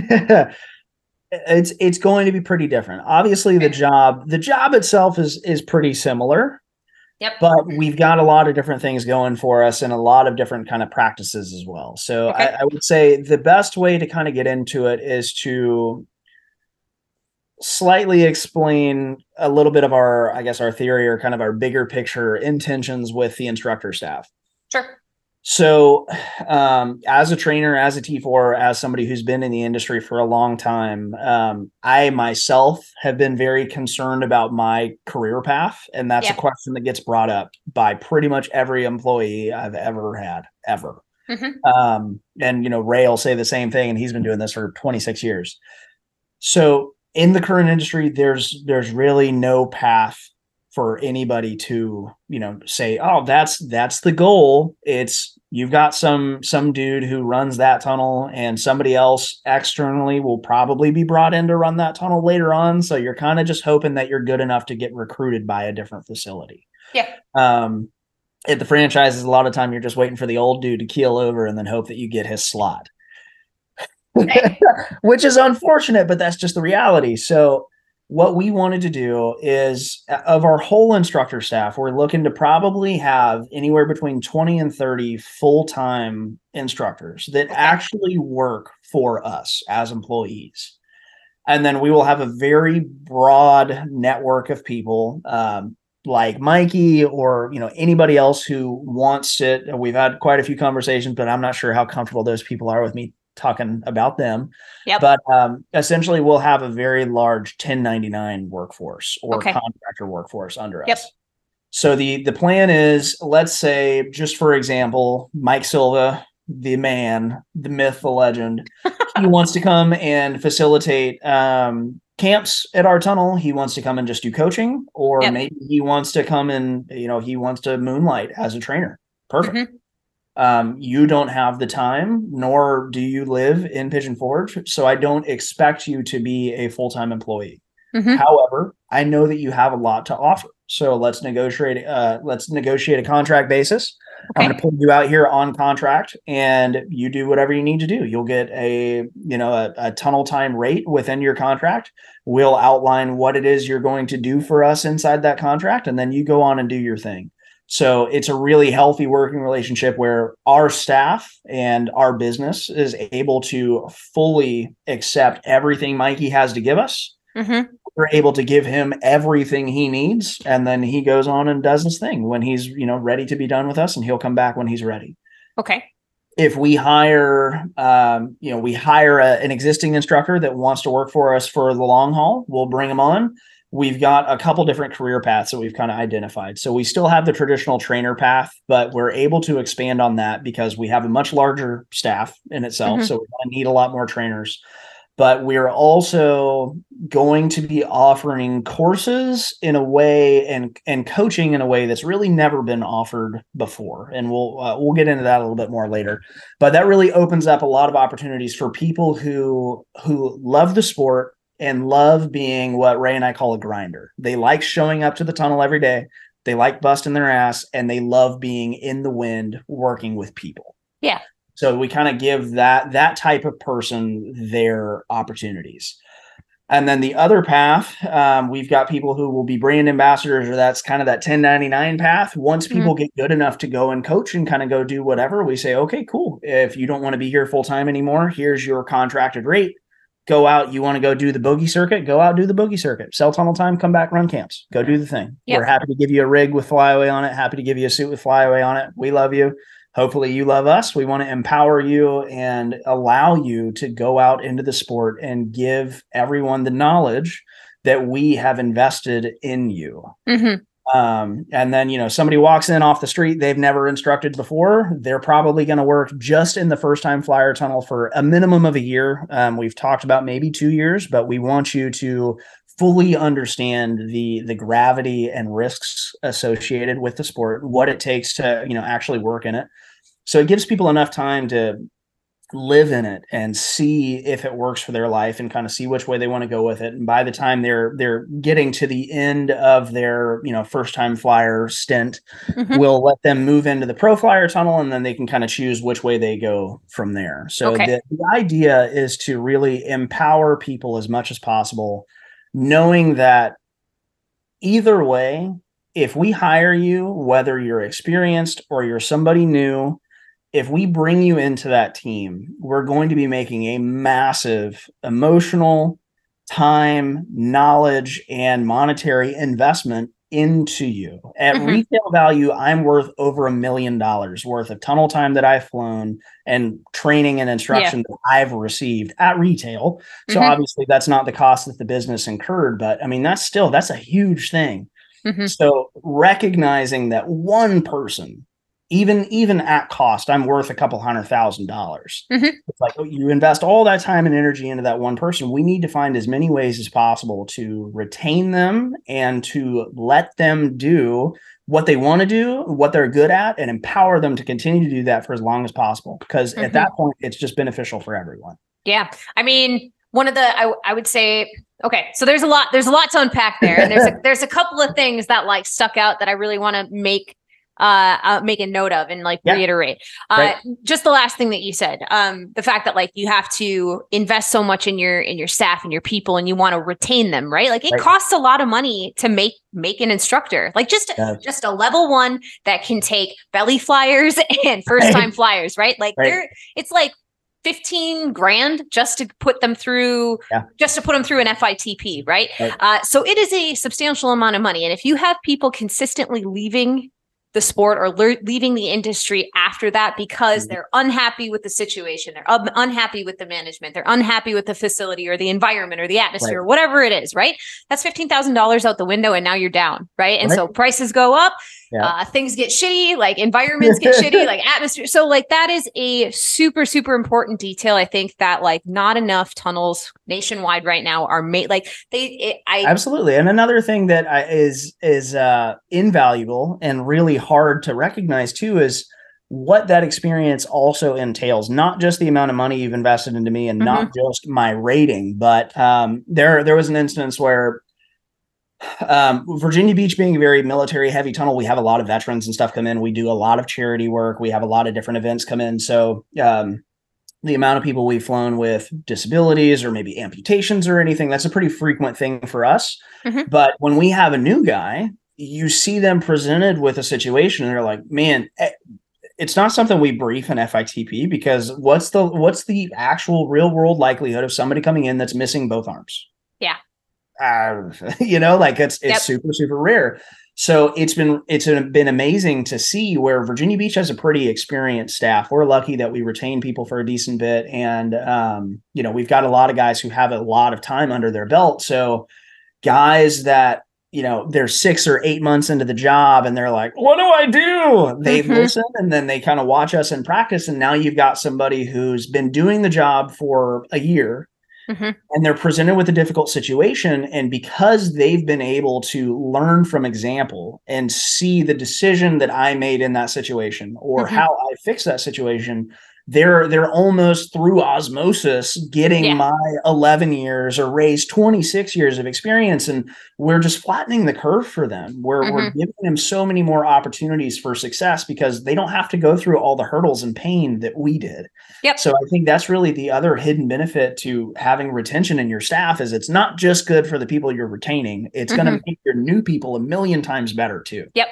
it's it's going to be pretty different. Obviously, the job the job itself is is pretty similar, Yep. but we've got a lot of different things going for us and a lot of different kind of practices as well. So Okay. I, I would say the best way to kind of get into it is to slightly explain a little bit of our i guess our theory or kind of our bigger picture intentions with the instructor staff Sure. so, um, as a trainer, as a T4, as somebody who's been in the industry for a long time, um, I myself have been very concerned about my career path. And that's Yeah. a question that gets brought up by pretty much every employee I've ever had, ever. Mhm. Um, and, you know, Ray will say the same thing, and he's been doing this for 26 years. So, in the current industry, there's there's really no path for anybody to you know say oh that's that's the goal it's you've got some some dude who runs that tunnel and somebody else externally will probably be brought in to run that tunnel later on so you're kind of just hoping that you're good enough to get recruited by a different facility Yeah. um at the franchises a lot of time you're just waiting for the old dude to keel over and then hope that you get his slot. which is unfortunate, but that's just the reality. So, what we wanted to do is uh, of our whole instructor staff, we're looking to probably have anywhere between 20 and 30 full time instructors that actually work for us as employees. And then we will have a very broad network of people. Um, like Mikey or you know anybody else who wants it. we've had quite a few conversations but I'm not sure how comfortable those people are with me talking about them. Yep. But um, essentially, we'll have a very large 1099 workforce or Okay. contractor workforce under Yep. us. So the the plan is, let's say, just for example, Mike Silva, the man, the myth, the legend, he wants to come and facilitate um, camps at our tunnel. He wants to come and just do coaching, or Yep. maybe he wants to come and you know he wants to moonlight as a trainer. Perfect Mhm. Um, you don't have the time, nor do you live in Pigeon Forge. So I don't expect you to be a full time employee. Mhm. However, I know that you have a lot to offer. So let's negotiate. Uh, let's negotiate a contract basis. I'm going to pull you out here on contract, and you do whatever you need to do. You'll get a you know a, a tunnel time rate within your contract. We'll outline what it is you're going to do for us inside that contract, and then you go on and do your thing. So it's a really healthy working relationship where our staff and our business is able to fully accept everything Mikey has to give us. Mhm. We're able to give him everything he needs, and then he goes on and does his thing when he's you know ready to be done with us, and he'll come back when he's ready. Okay. if we hire um, you know we hire a, an existing instructor that wants to work for us for the long haul we'll bring him on we've got a couple different career paths that we've kind of identified. So we still have the traditional trainer path but we're able to expand on that because we have a much larger staff in itself. Mhm. so we need a lot more trainers. But we're also going to be offering courses in a way and and coaching in a way that's really never been offered before. And we'll uh, we'll get into that a little bit more later. But that really opens up a lot of opportunities for people who who love the sport and love being what Ray and I call a grinder they like showing up to the tunnel every day they like busting their ass and they love being in the wind working with people Yeah. so we kind of give that that type of person their opportunities and then the other path, um, we've got people who will be brand ambassadors, or that's kind of that 1099 path. Once Mhm. people get good enough to go and coach and kind of go do whatever, we say, okay, cool. If you don't want to be here full time anymore, here's your contracted rate. Go out. You want to go do the boogie circuit? Go out, do the boogie circuit. Sell tunnel time, come back, run camps. Go do the thing. Yep. We're happy to give you a rig with flyaway on it. Happy to give you a suit with flyaway on it. We love you hopefully you love us we want to empower you and allow you to go out into the sport and give everyone the knowledge that we have invested in you hmm um, and then you know somebody walks in off the street they've never instructed before they're probably going to work just in the first time flyer tunnel for a minimum of a year. Um, we've talked about maybe two years but we want you to fully understand the the gravity and risks associated with the sport what it takes to you know actually work in it. So it gives people enough time to live in it and see if it works for their life and kind of see which way they want to go with it and by the time they're they're getting to the end of their you know first time flyer stint Mhm. we'll let them move into the pro flyer tunnel and then they can kind of choose which way they go from there so Okay. the, the idea is to really empower people as much as possible knowing that either way if we hire you whether you're experienced or you're somebody new if we bring you into that team, we're going to be making a massive emotional time, knowledge, and monetary investment into you. At Mhm. retail value, I'm worth over a million dollars worth of tunnel time that I've flown and training and instruction that I've received at retail. So Mhm. obviously that's not the cost that the business incurred, but I mean that's still that's a huge thing. Mhm. So recognizing that one person, even even at cost, I'm worth a couple hundred thousand dollars. Mhm. It's like oh, you invest all that time and energy into that one person. We need to find as many ways as possible to retain them and to let them do what they want to do, what they're good at, and empower them to continue to do that for as long as possible. Because Mhm. at that point, it's just beneficial for everyone. Yeah. I mean, one of the I, I would say okay, so there's a lot there's a lot to unpack there. And there's a there's a couple of things that like stuck out that I really want to make uh, uh make a note of and like Yeah. reiterate. Uh Right. just the last thing that you said. Um the fact that like you have to invest so much in your in your staff and your people and you want to retain them, right? Like it Right. costs a lot of money to make make an instructor. Like just Yeah. just a level 1 that can take belly flyers and first time flyers, right? Like Right. they're it's like 15 grand just to put them through Yeah. just to put them through an FITP, right? Right. Uh, so it is a substantial amount of money. And if you have people consistently leaving the sport or lear- leaving the industry after that because Mhm. they're unhappy with the situation, they're un- unhappy with the management, they're unhappy with the facility or the environment or the atmosphere, or whatever it is, right? That's $15,000 out the window and now you're down, right? And Right. so prices go up, Yeah. uh, things get shitty, like environments get shitty, like atmosphere. So like that is a super, super important detail. I think that like not enough tunnels nationwide right now are made like they, it, I, Absolutely. And another thing that I, is is uh, invaluable and really hard to recognize too is what that experience also entails. Not just the amount of money you've invested into me, and not just my rating, but um, there there was an instance where. Um, Virginia Beach being a very military heavy tunnel, we have a lot of veterans and stuff come in. We do a lot of charity work. We have a lot of different events come in. So, um, the amount of people we've flown with disabilities or maybe amputations or anything that's a pretty frequent thing for us Mhm. but when we have a new guy you see them presented with a situation and they're like man eh, it's not something we brief in FITP because what's the what's the actual real world likelihood of somebody coming in that's missing both arms. Uh, you know like it's it's Yep. super super rare so it's been it's been amazing to see where Virginia Beach has a pretty experienced staff. We're lucky that we retain people for a decent bit, and um, you know we've got a lot of guys who have a lot of time under their belt. So guys that you know they're six or eight months into the job and they're like what do i do they mm-hmm. listen and then they kind of watch us in practice and now you've got somebody who's been doing the job for a year mm-hmm. and they're presented with a difficult situation and because they've been able to learn from example and see the decision that i made in that situation or mm-hmm. how i fix that situation they're they're almost through osmosis getting yeah. my 11 years or Ray's 26 years of experience and we're just flattening the curve for them we're, mm-hmm. we're giving them so many more opportunities for success because they don't have to go through all the hurdles and pain that we did yep. so i think that's really the other hidden benefit to having retention in your staff is it's not just good for the people you're retaining it's mm-hmm. going to make your new people a million times better too yep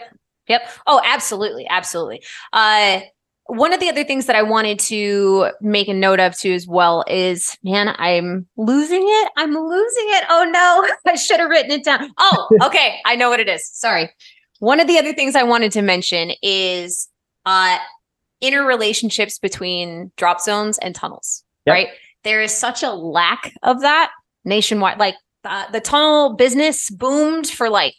Yep. Oh, absolutely. Absolutely. Uh, one of the other things that I wanted to make a note of too as well is man, I'm losing it. I'm losing it. Oh no, I should have written it down. Oh, okay. I know what it is. Sorry. One of the other things I wanted to mention is uh interrelationships between drop zones and tunnels, yep. right? There is such a lack of that nationwide. Like uh, the tunnel business boomed for like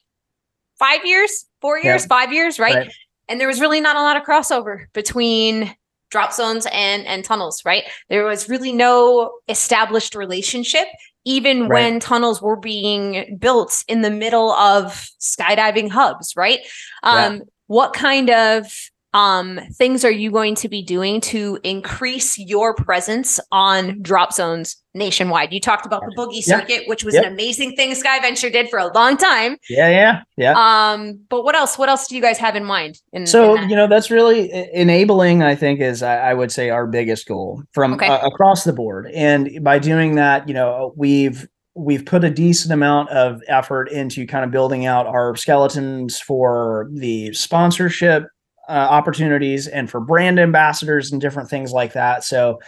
five years, four years, five years, right? right? And there was really not a lot of crossover between drop zones and and tunnels right there was really no established relationship even right. when tunnels were being built in the middle of skydiving hubs right um yeah. what kind of um, things are you going to be doing to increase your presence on drop zones nationwide? You talked about the boogie circuit, which was yep. an amazing thing SkyVenture did for a long time. Yeah, yeah, yeah. Um, but what else? What else do you guys have in mind? In, so in you know, that's really enabling. I think is I, I would say our biggest goal from okay. uh, across the board, and by doing that, you know, we've we've put a decent amount of effort into kind of building out our skeletons for the sponsorship uh, opportunities and for brand ambassadors and different things like that. So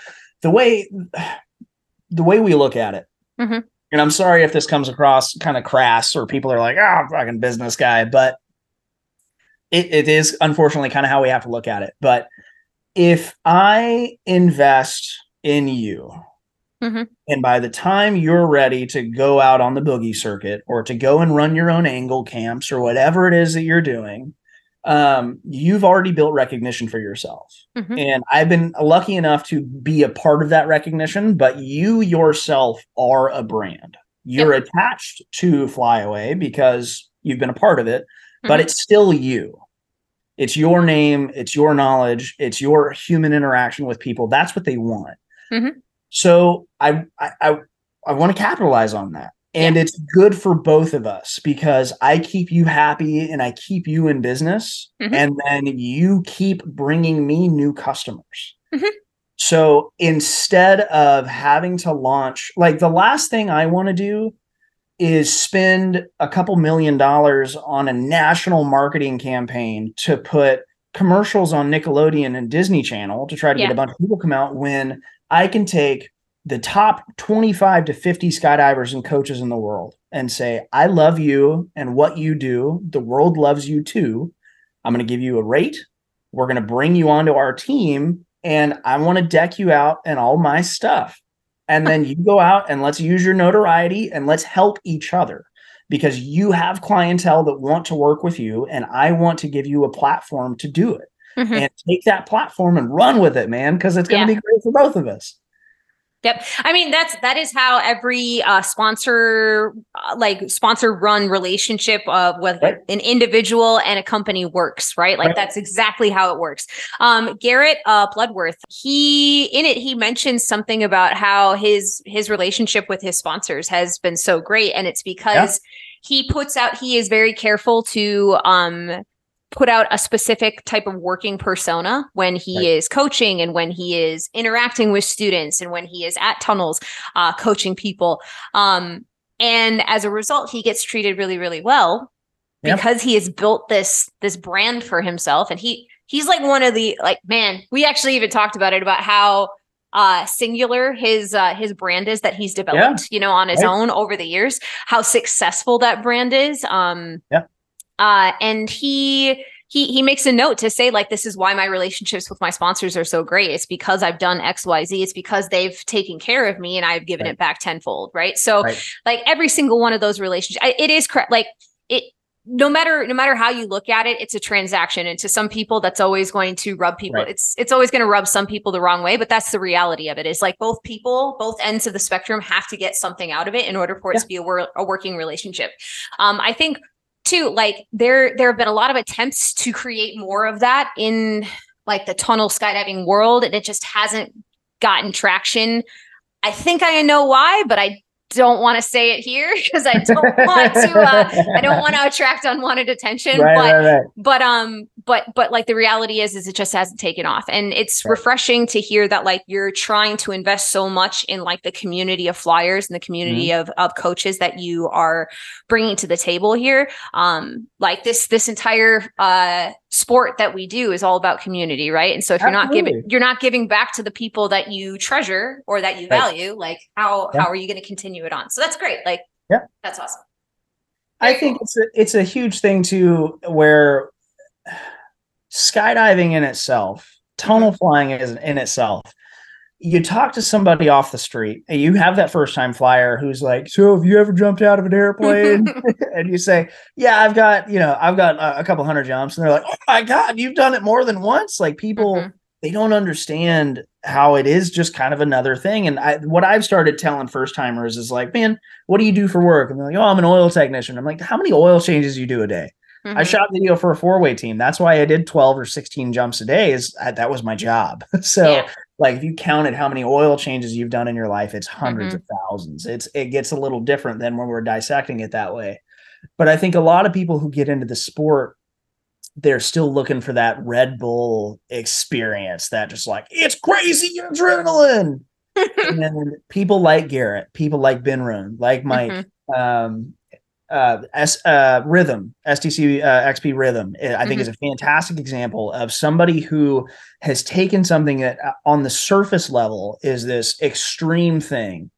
the way the way we look at it, mm-hmm. and I'm sorry if this comes across kind of crass or people are like, "Oh, fucking business guy," but it, it is unfortunately kind of how we have to look at it. But if I invest in you, Mm-hmm. And by the time you're ready to go out on the boogie circuit or to go and run your own angle camps or whatever it is that you're doing, um, you've already built recognition for yourself. Mm-hmm. And I've been lucky enough to be a part of that recognition, but you yourself are a brand. You're yep. attached to Flyaway because you've been a part of it, mm-hmm. but it's still you. It's your name, it's your knowledge, it's your human interaction with people. That's what they want. Mm-hmm. So I I I, I want to capitalize on that and yeah. it's good for both of us because I keep you happy and I keep you in business, mm-hmm. and then you keep bringing me new customers. Mm-hmm. So instead of having to launch, like the last thing I want to do is spend a couple million dollars on a national marketing campaign to put commercials on Nickelodeon and Disney Channel to try to yeah. get a bunch of people come out when I can take the top 25 to 50 skydivers and coaches in the world and say, I love you and what you do. The world loves you too. I'm going to give you a rate. We're going to bring you onto our team and I want to deck you out and all my stuff. And then you go out and let's use your notoriety and let's help each other because you have clientele that want to work with you and I want to give you a platform to do it. Mm-hmm. And take that platform and run with it, man, because it's going to yeah. be great for both of us. Yep. I mean, that's that is how every uh, sponsor, uh, like sponsor run relationship of with right. an individual and a company works, right? Like right. that's exactly how it works. Um, Garrett uh, Bloodworth, he in it he mentions something about how his his relationship with his sponsors has been so great, and it's because. Yeah. He puts out, he is very careful to um put out a specific type of working persona when he right. is coaching and when he is interacting with students and when he is at tunnels uh, coaching people um, and as a result he gets treated really really well because he has built this this brand for himself and he he's like one of the like man we actually even talked about it about how uh singular his uh his brand is that he's developed yeah. you know on his right. own over the years how successful that brand is um yeah uh, and he he he makes a note to say like this is why my relationships with my sponsors are so great it's because i've done xyz it's because they've taken care of me and i've given right. it back tenfold right so right. like every single one of those relationships it is correct like it no matter no matter how you look at it it's a transaction and to some people that's always going to rub people right. it's it's always going to rub some people the wrong way but that's the reality of it is like both people both ends of the spectrum have to get something out of it in order for it yeah. to be a, wor- a working relationship um i think too like there there have been a lot of attempts to create more of that in like the tunnel skydiving world and it just hasn't gotten traction i think i know why but i don't want to say it here because I don't want to uh, I don't want to attract unwanted attention right, but right, right. but um but but like the reality is is it just hasn't taken off and it's refreshing to hear that like you're trying to invest so much in like the community of flyers and the community mm-hmm. of of coaches that you are bringing to the table here um like this this entire uh sport that we do is all about community, right? And so if you're Absolutely. not giving you're not giving back to the people that you treasure or that you value, like how yeah. how are you going to continue it on? So that's great. Like yeah, that's awesome. I think it's a, it's a huge thing too where skydiving in itself, tunnel mm-hmm. flying is in itself. You talk to somebody off the street and you have that first time flyer who's like so have you ever jumped out of an airplane? And you say yeah i've got you know i've got a, a, couple hundred jumps and they're like oh my god you've done it more than once. Like people mm-hmm. they don't understand how it is just kind of another thing and I, what i've started telling first timers is like man what do you do for work? And they're like oh i'm an oil technician. I'm like how many oil changes do you do a day Mm-hmm. I shot video for a four way team. That's why I did 12 or 16 jumps a day is I, that was my job. so yeah like if you counted how many oil changes you've done in your life it's 100s mm-hmm. of thousands it's it gets a little different than when we're dissecting it that way but i think a lot of people who get into the sport they're still looking for that red bull experience that just like it's crazy adrenaline and people like garrett people like ben Roon, like mike mm-hmm. um uh, S, uh, Rhythm, STC uh, XP Rhythm, eh, I think mm-hmm. is a fantastic example of somebody who has taken something that uh, on the surface level is this extreme thing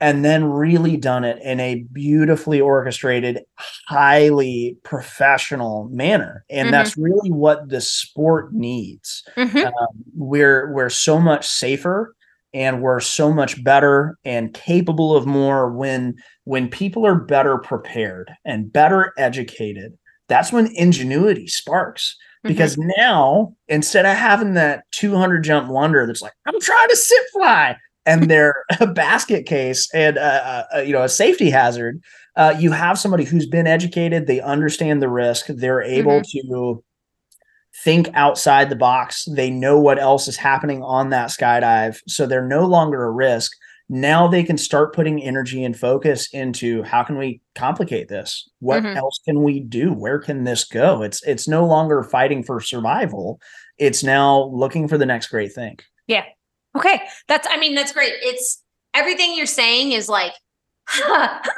and then really done it in a beautifully orchestrated, highly professional manner. And mm-hmm. that's really what the sport needs. Mm-hmm. Um, we're we're so much safer and we're so much better and capable of more when when people are better prepared and better educated that's when ingenuity sparks mm-hmm. because mm-hmm. now instead of having that 200 jump wonder that's like i'm trying to sit fly and they're a basket case and a, a, you know a safety hazard uh, you have somebody who's been educated they understand the risk they're able mm-hmm. to think outside the box. They know what else is happening on that skydive. So they're no longer a risk. Now they can start putting energy and focus into how can we complicate this? What mm-hmm. else can we do? Where can this go? It's it's no longer fighting for survival. It's now looking for the next great thing. Yeah. Okay. That's I mean that's great. It's everything you're saying is like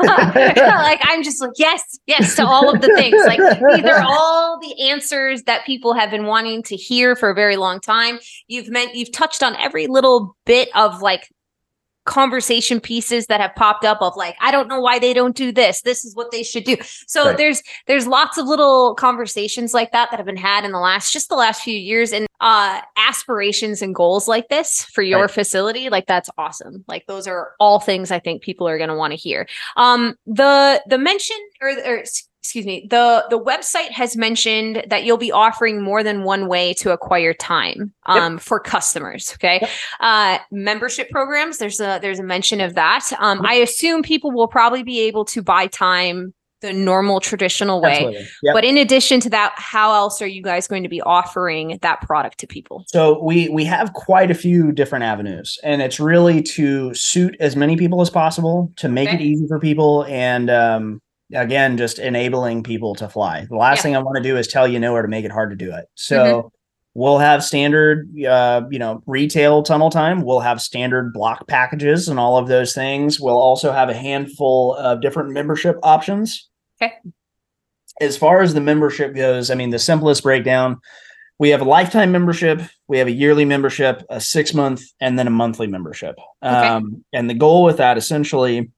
like I'm just like yes, yes to all of the things. Like these are all the answers that people have been wanting to hear for a very long time. You've meant you've touched on every little bit of like conversation pieces that have popped up of like i don't know why they don't do this this is what they should do so right. there's there's lots of little conversations like that that have been had in the last just the last few years and uh aspirations and goals like this for your right. facility like that's awesome like those are all things i think people are going to want to hear um the the mention or, or excuse me the the website has mentioned that you'll be offering more than one way to acquire time um, yep. for customers okay yep. uh, membership programs there's a there's a mention of that um, i assume people will probably be able to buy time the normal traditional way yep. but in addition to that how else are you guys going to be offering that product to people so we we have quite a few different avenues and it's really to suit as many people as possible to make okay. it easy for people and um, again just enabling people to fly. The last yeah. thing i want to do is tell you nowhere to make it hard to do it. So mm-hmm. we'll have standard uh, you know retail tunnel time. We'll have standard block packages and all of those things. We'll also have a handful of different membership options. Okay. As far as the membership goes i mean the simplest breakdown we have a lifetime membership we have a yearly membership a six month and then a monthly membership. Okay. um, and the goal with that essentially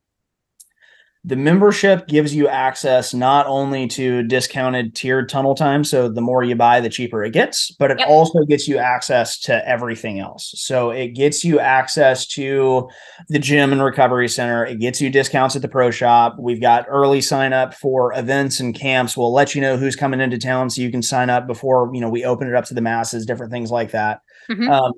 the membership gives you access not only to discounted tiered tunnel time, so the more you buy, the cheaper it gets, but it Yep. also gets you access to everything else. So it gets you access to the gym and recovery center. It gets you discounts at the pro shop. We've got early sign up for events and camps. We'll let you know who's coming into town so you can sign up before you know we open it up to the masses, different things like that. Mhm. Um,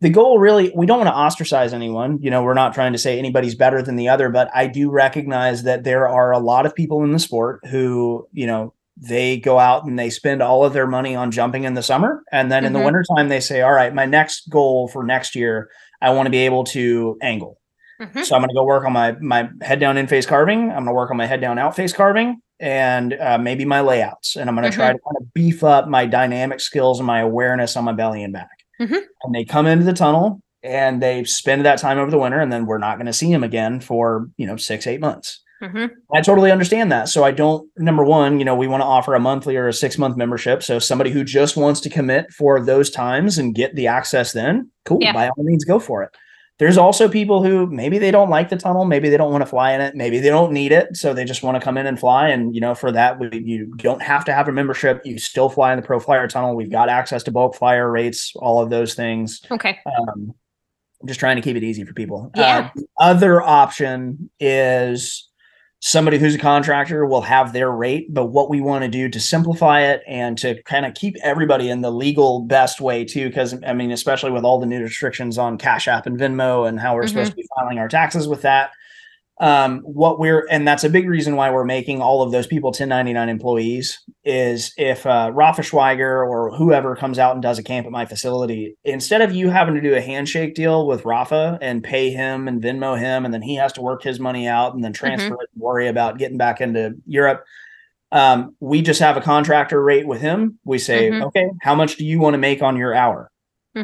the goal really we don't want to ostracize anyone you know we're not trying to say anybody's better than the other but i do recognize that there are a lot of people in the sport who you know they go out and they spend all of their money on jumping in the summer and then in the Mhm. wintertime they say all right my next goal for next year i want to be able to angle Mhm. so i'm going to go work on my my head down in face carving i'm going to work on my head down out face carving and uh, maybe my layouts and i'm going to try to kind of beef up my dynamic skills and my awareness on my belly and back Mhm. and they come into the tunnel and they spend that time over the winter and then we're not going to see them again for you know six eight months Mhm. i totally understand that so i don't number one you know we want to offer a monthly or a six month membership so somebody who just wants to commit for those times and get the access then cool Yeah. by all means go for it there's also people who maybe they don't like the tunnel maybe they don't want to fly in it maybe they don't need it so they just want to come in and fly and you know for that we, you don't have to have a membership you still fly in the pro flyer tunnel we've got access to bulk flyer rates all of those things Okay. um, I'm just trying to keep it easy for people. Yeah. Uh, the other option is somebody who's a contractor will have their rate, but what we want to do to simplify it and to kind of keep everybody in the legal best way too, because I mean, especially with all the new restrictions on Cash App and Venmo and how we're Mhm. supposed to be filing our taxes with that. Um, what we're and that's a big reason why we're making all of those people 1099 employees is if uh, Rafa Schweiger or whoever comes out and does a camp at my facility, instead of you having to do a handshake deal with Rafa and pay him and Venmo him, and then he has to work his money out and then transfer it and worry about getting back into Europe. Um, we just have a contractor rate with him. We say, Mhm. okay, how much do you want to make on your hour?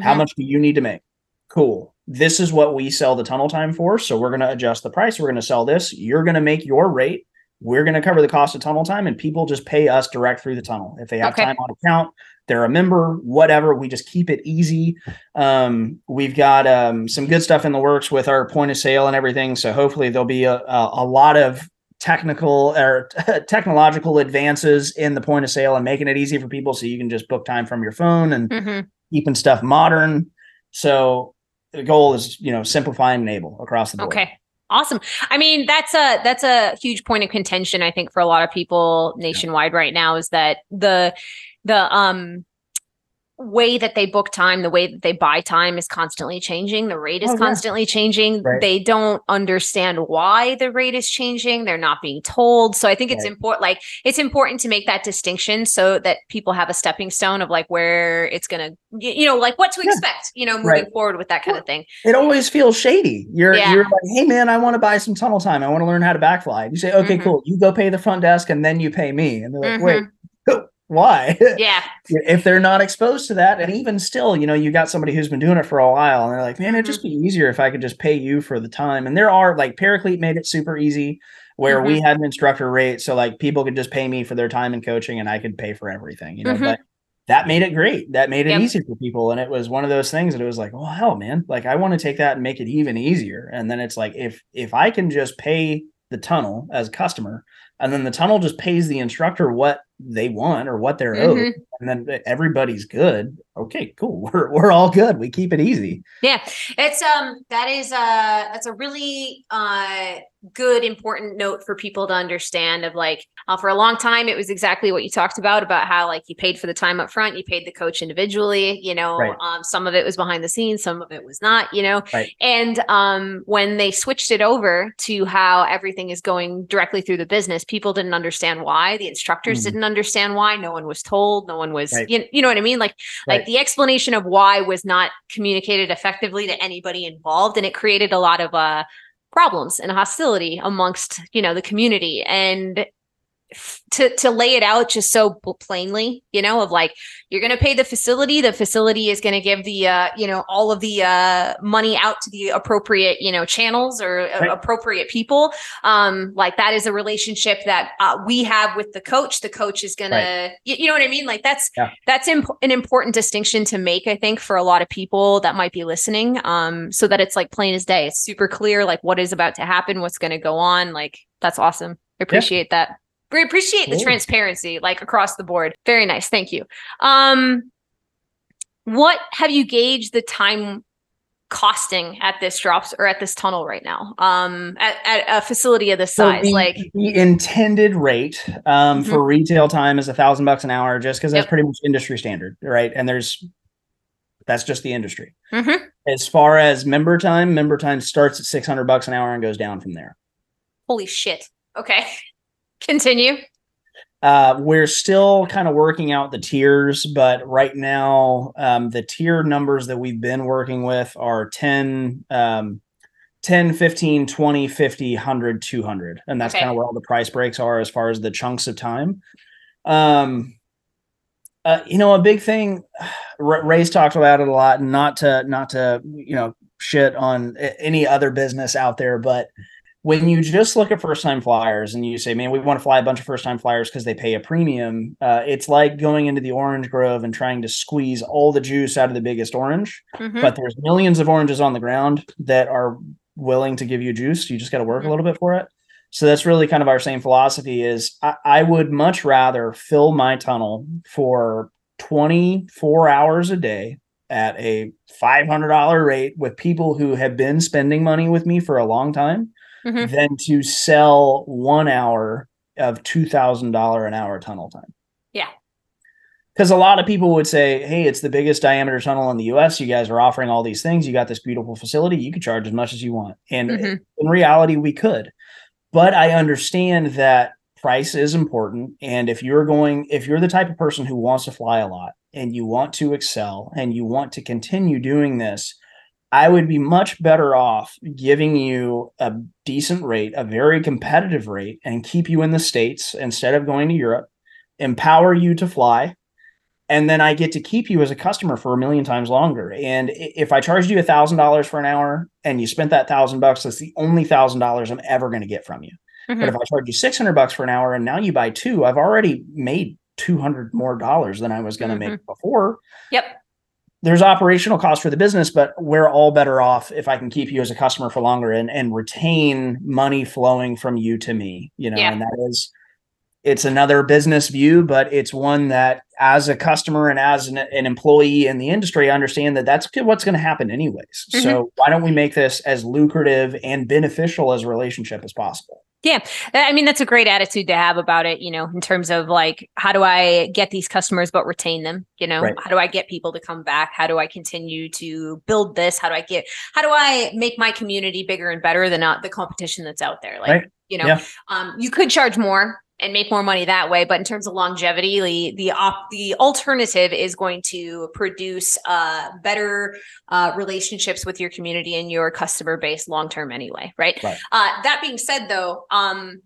How Mhm. much do you need to make? Cool. This is what we sell the tunnel time for. So we're going to adjust the price. We're going to sell this. You're going to make your rate. We're going to cover the cost of tunnel time, and people just pay us direct through the tunnel. If they have Okay. time on account, they're a member, whatever. We just keep it easy. Um, we've got um, some good stuff in the works with our point of sale and everything. So hopefully there'll be a, a, a lot of technical or technological advances in the point of sale and making it easy for people so you can just book time from your phone and Mhm. keeping stuff modern. So the goal is, you know, simplify and enable across the board. Okay. Awesome. I mean, that's a that's a huge point of contention I think for a lot of people nationwide right now is that the the um way that they book time, the way that they buy time is constantly changing. The rate is Oh, yeah. constantly changing. Right. They don't understand why the rate is changing. They're not being told. So I think it's important like it's important to make that distinction so that people have a stepping stone of like where it's going to you know like what to Yeah. expect, you know, moving Right. forward with that kind of thing. It always feels shady. You're Yeah. you're like, hey man, I want to buy some tunnel time. I want to learn how to backfly. You say, okay, Mhm. cool. You go pay the front desk and then you pay me. And they're like, Mhm. wait, why? Yeah. if they're not exposed to that, and even still, you know, you got somebody who's been doing it for a while, and they're like, man, it'd just Mm-hmm. be easier if I could just pay you for the time. And there are like Paraclete made it super easy where we Mm-hmm. had an instructor rate, so like people could just pay me for their time and coaching, and I could pay for everything, you know. Mhm. But that made it great. That made it Yep. easy for people, and it was one of those things that it was like, oh hell, man, like I want to take that and make it even easier. And then it's like if if I can just pay the tunnel as a customer, and then the tunnel just pays the instructor what they want or what they're owed Mhm. and then everybody's good. Okay, cool. We're we're all good. We keep it easy. Yeah, it's um that is uh that's a really uh good important note for people to understand of like uh, for a long time it was exactly what you talked about about how like you paid for the time up front you paid the coach individually you know Right. um some of it was behind the scenes some of it was not you know Right. and um when they switched it over to how everything is going directly through the business people didn't understand why the instructors Mhm. didn't understand why. No one was told. No one was Right. you, you know what i mean? Like like the explanation of why was not communicated effectively to anybody involved and it created a lot of uh problems and hostility amongst you know the community. And to to lay it out just so plainly you know of like you're going to pay the facility the facility is going to give the uh you know all of the uh money out to the appropriate you know channels or uh, Right. appropriate people um like that is a relationship that uh, we have with the coach the coach is going to you, you know what i mean like that's Yeah. that's imp- an important distinction to make i think for a lot of people that might be listening um so that it's like plain as day it's super clear like what is about to happen what's going to go on like That's awesome. I appreciate yeah. that. We appreciate the transparency like across the board. Very nice. Thank you. Um what have you gauged the time costing at this drops or at this tunnel right now um at, at a facility of this size so the, like the intended rate um mm-hmm. for retail time is a thousand bucks an hour just because that's yep. pretty much industry standard right and there's that's just the industry mm-hmm. as far as member time member time starts at 600 bucks an hour and goes down from there holy shit okay continue uh, we're still kind of working out the tiers, but right now, um, the tier numbers that we've been working with are 10, um, 10, 15, 20, 50, 100, 200. And that's okay. kind of where all the price breaks are as far as the chunks of time. Um, uh, you know, a big thing, Ray's talked about it a lot, and not to, not to, you know, shit on any other business out there, but when you just look at first time flyers and you say, man, we want to fly a bunch of first time flyers because they pay a premium, uh, it's like going into the orange grove and trying to squeeze all the juice out of the biggest orange. Mm-hmm. But there's millions of oranges on the ground that are willing to give you juice. You just got to work mm-hmm. a little bit for it. So that's really kind of our same philosophy is I, I would much rather fill my tunnel for 24 hours a day at a $500 rate with people who have been spending money with me for a long time mm-hmm. than to sell one hour of $2,000 an hour tunnel time. Yeah. Because a lot of people would say, hey, it's the biggest diameter tunnel in the US. You guys are offering all these things. You got this beautiful facility. You could charge as much as you want. And mm-hmm. in reality, we could. But I understand that price is important. And if you're going, if you're the type of person who wants to fly a lot and you want to excel and you want to continue doing this, I would be much better off giving you a decent rate, a very competitive rate, and keep you in the States instead of going to Europe, empower you to fly. And then I get to keep you as a customer for a million times longer. And if I charged you a thousand dollars for an hour and you spent that thousand bucks, that's the only thousand dollars I'm ever going to get from you. Mm-hmm. But if I charge you 600 bucks for an hour and now you buy two, I've already made 200 more dollars than I was going to mm-hmm. make before. Yep there's operational costs for the business, but we're all better off if I can keep you as a customer for longer and, and retain money flowing from you to me, you know, yeah. and that is, it's another business view, but it's one that as a customer and as an, an employee in the industry, I understand that that's what's going to happen anyways. Mm-hmm. So why don't we make this as lucrative and beneficial as a relationship as possible? Yeah. I mean, that's a great attitude to have about it, you know, in terms of like, how do I get these customers but retain them? You know, right. how do I get people to come back? How do I continue to build this? How do I get, how do I make my community bigger and better than not the competition that's out there? Like, right. you know, yeah. um, you could charge more and make more money that way. But in terms of longevity, the the, op- the alternative is going to produce uh, better uh, relationships with your community and your customer base long term anyway, right? right. Uh, that being said, though, um,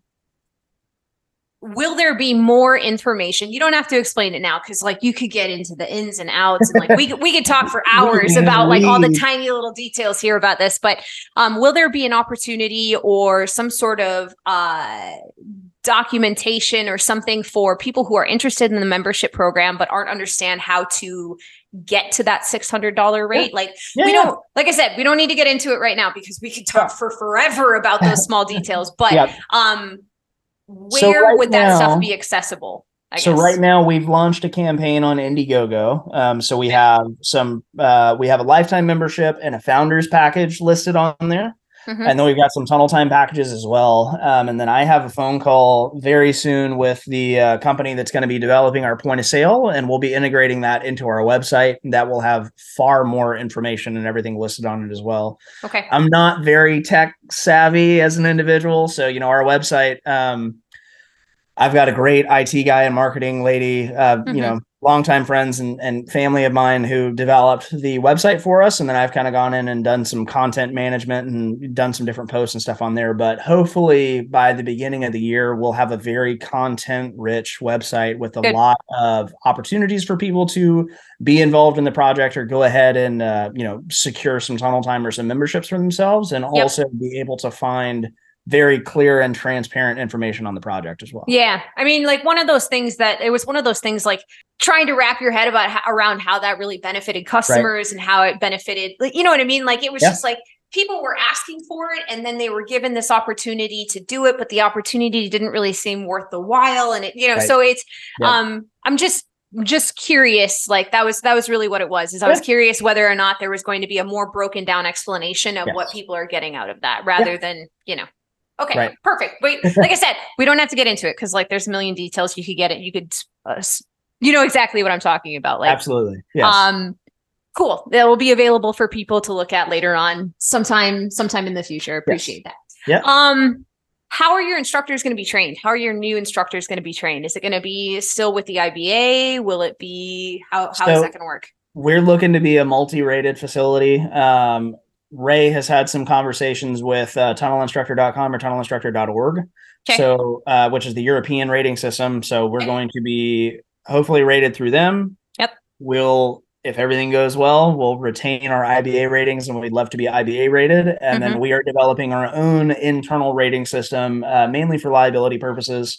will there be more information? You don't have to explain it now because like you could get into the ins and outs and like we we could talk for hours about like all the tiny little details here about this. But um, will there be an opportunity or some sort of uh documentation or something for people who are interested in the membership program but aren't understand how to get to that $600 rate yeah. like yeah, we don't like i said we don't need to get into it right now because we could talk for forever about those small details but um where so right would that now, stuff be accessible so right now we've launched a campaign on Indiegogo. Um, so we have some, uh, we have a lifetime membership and a founders package listed on there. Mm-hmm. And then we've got some tunnel time packages as well. Um, and then I have a phone call very soon with the uh, company that's going to be developing our point of sale, and we'll be integrating that into our website. That will have far more information and everything listed on it as well. Okay. I'm not very tech savvy as an individual, so you know our website. Um, I've got a great IT guy and marketing lady, uh, mm-hmm. you know, longtime friends and, and family of mine who developed the website for us. And then I've kind of gone in and done some content management and done some different posts and stuff on there. But hopefully by the beginning of the year, we'll have a very content rich website with a Good. lot of opportunities for people to be involved in the project or go ahead and, uh, you know, secure some tunnel time or some memberships for themselves and yep. also be able to find very clear and transparent information on the project as well. Yeah. I mean, like one of those things that it was one of those things like trying to wrap your head about how, around how that really benefited customers right. and how it benefited, like, you know what I mean? Like it was yeah. just like, people were asking for it and then they were given this opportunity to do it, but the opportunity didn't really seem worth the while. And it, you know, Right. so it's Yeah. um I'm just just curious like that was that was really what it was is i was Yeah. curious whether or not there was going to be a more broken down explanation of what people are getting out of that rather than you know okay Right. perfect. Wait like i said we don't have to get into it because like there's a million details. You could get it. You could uh, you know exactly what i'm talking about like Absolutely. Yes. um cool. That will be available for people to look at later on sometime sometime in the future. Appreciate that. Yeah. um how are your instructors going to be trained? How are your new instructors going to be trained? Is it going to be still with the IBA will it be how, how is So- that going to work? we're looking to be a multi-rated facility. Um, Ray has had some conversations with uh, tunnelinstructor.com or tunnelinstructor.org. Okay. So, uh, which is the European rating system. So we're going to be hopefully rated through them. Yep. We'll, if everything goes well, we'll retain our IBA ratings and we'd love to be IBA rated. And then we are developing our own internal rating system, uh, mainly for liability purposes.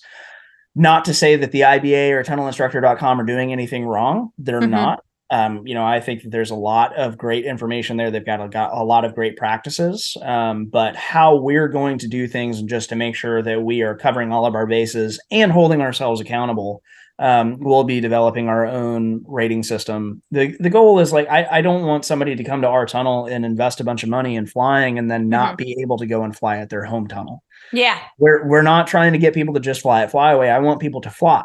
Not to say that the IBA or tunnelinstructor.com are doing anything wrong. They're Mhm. not um, you know, I think that there's a lot of great information there. They've got a, got a lot of great practices, um, but how we're going to do things and just to make sure that we are covering all of our bases and holding ourselves accountable. Um, we'll be developing our own rating system. the The goal is like I, I don't want somebody to come to our tunnel and invest a bunch of money in flying and then not be able to go and fly at their home tunnel. yeah We're we're not trying to get people to just fly at Flyaway. I want people to fly.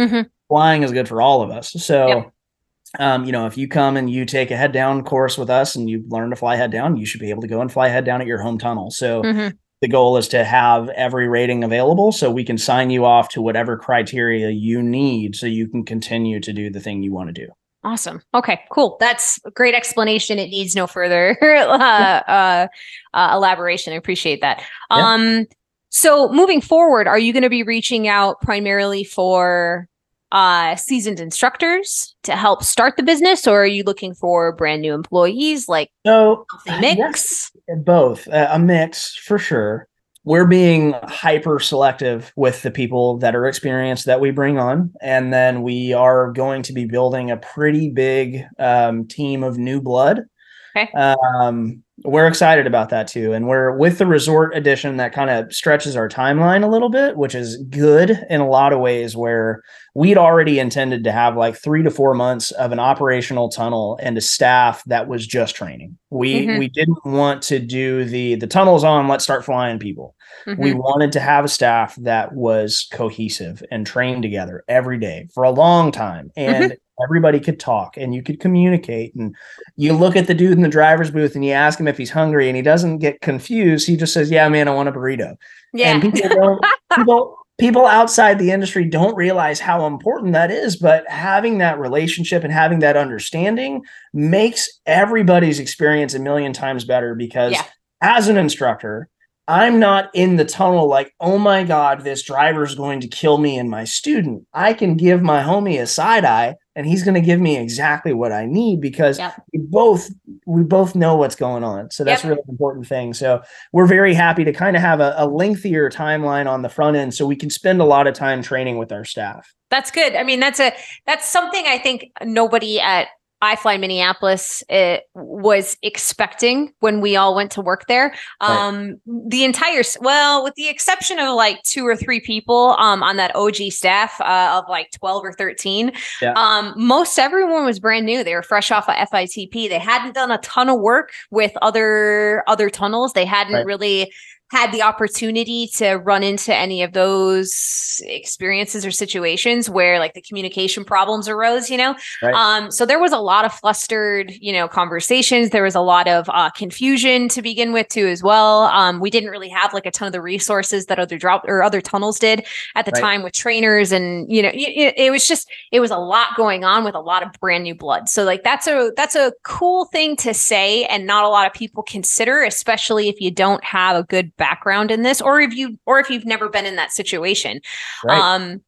Mhm. Flying is good for all of us. So, Yep. Um, you know, if you come and you take a head down course with us and you learn to fly head down, you should be able to go and fly head down at your home tunnel. So Mhm. the goal is to have every rating available so we can sign you off to whatever criteria you need so you can continue to do the thing you want to do. Awesome. Okay, cool. That's a great explanation. It needs no further uh, uh, uh, elaboration. I appreciate that. Yeah. Um, so moving forward, are you going to be reaching out primarily for uh, seasoned instructors to help start the business, or are you looking for brand new employees, like So healthy Yes. mix? both uh, a mix for sure we're being hyper selective with the people that are experienced that we bring on and then we are going to be building a pretty big um, team of new blood Okay. um, we're excited about that too and we're with the resort edition that kind of stretches our timeline a little bit which is good in a lot of ways where we'd already intended to have like three to four months of an operational tunnel and a staff that was just training. We Mhm. we didn't want to do the the tunnels on, let's start flying people. We Mhm. wanted to have a staff that was cohesive and trained together every day for a long time. And everybody could talk and you could communicate. And you look at the dude in the driver's booth and you ask him if he's hungry and he doesn't get confused. He just says, Yeah, man, I want a burrito yeah. and people don't people people outside the industry don't realize how important that is but having that relationship and having that understanding makes everybody's experience a million times better because Yeah. as an instructor i'm not in the tunnel like oh my god this driver is going to kill me and my student i can give my homie a side eye and he's going to give me exactly what i need because Yep. we both we both know what's going on so that's Yep. a really important thing so we're very happy to kind of have a, a lengthier timeline on the front end so we can spend a lot of time training with our staff. That's good. I mean, that's a that's something I think nobody at iFly Minneapolis uh, was expecting when we all went to work there. Um, the entire well, with the exception of like two or three people um, on that OG staff uh, of like twelve or thirteen, Yeah. um, most everyone was brand new. They were fresh off of FITP. They hadn't done a ton of work with other other tunnels. They hadn't Right. really had the opportunity to run into any of those experiences or situations where like the communication problems arose, you know? Right. Um, so there was a lot of flustered, you know, conversations. There was a lot of uh, confusion to begin with too, as well. Um, we didn't really have like a ton of the resources that other drop or other tunnels did at the Right. time with trainers. And, you know, it, it was just, it was a lot going on with a lot of brand new blood. So like, that's a, that's a cool thing to say. And not a lot of people consider, especially if you don't have a good background in this, or if you, or if you've never been in that situation. Right. Um,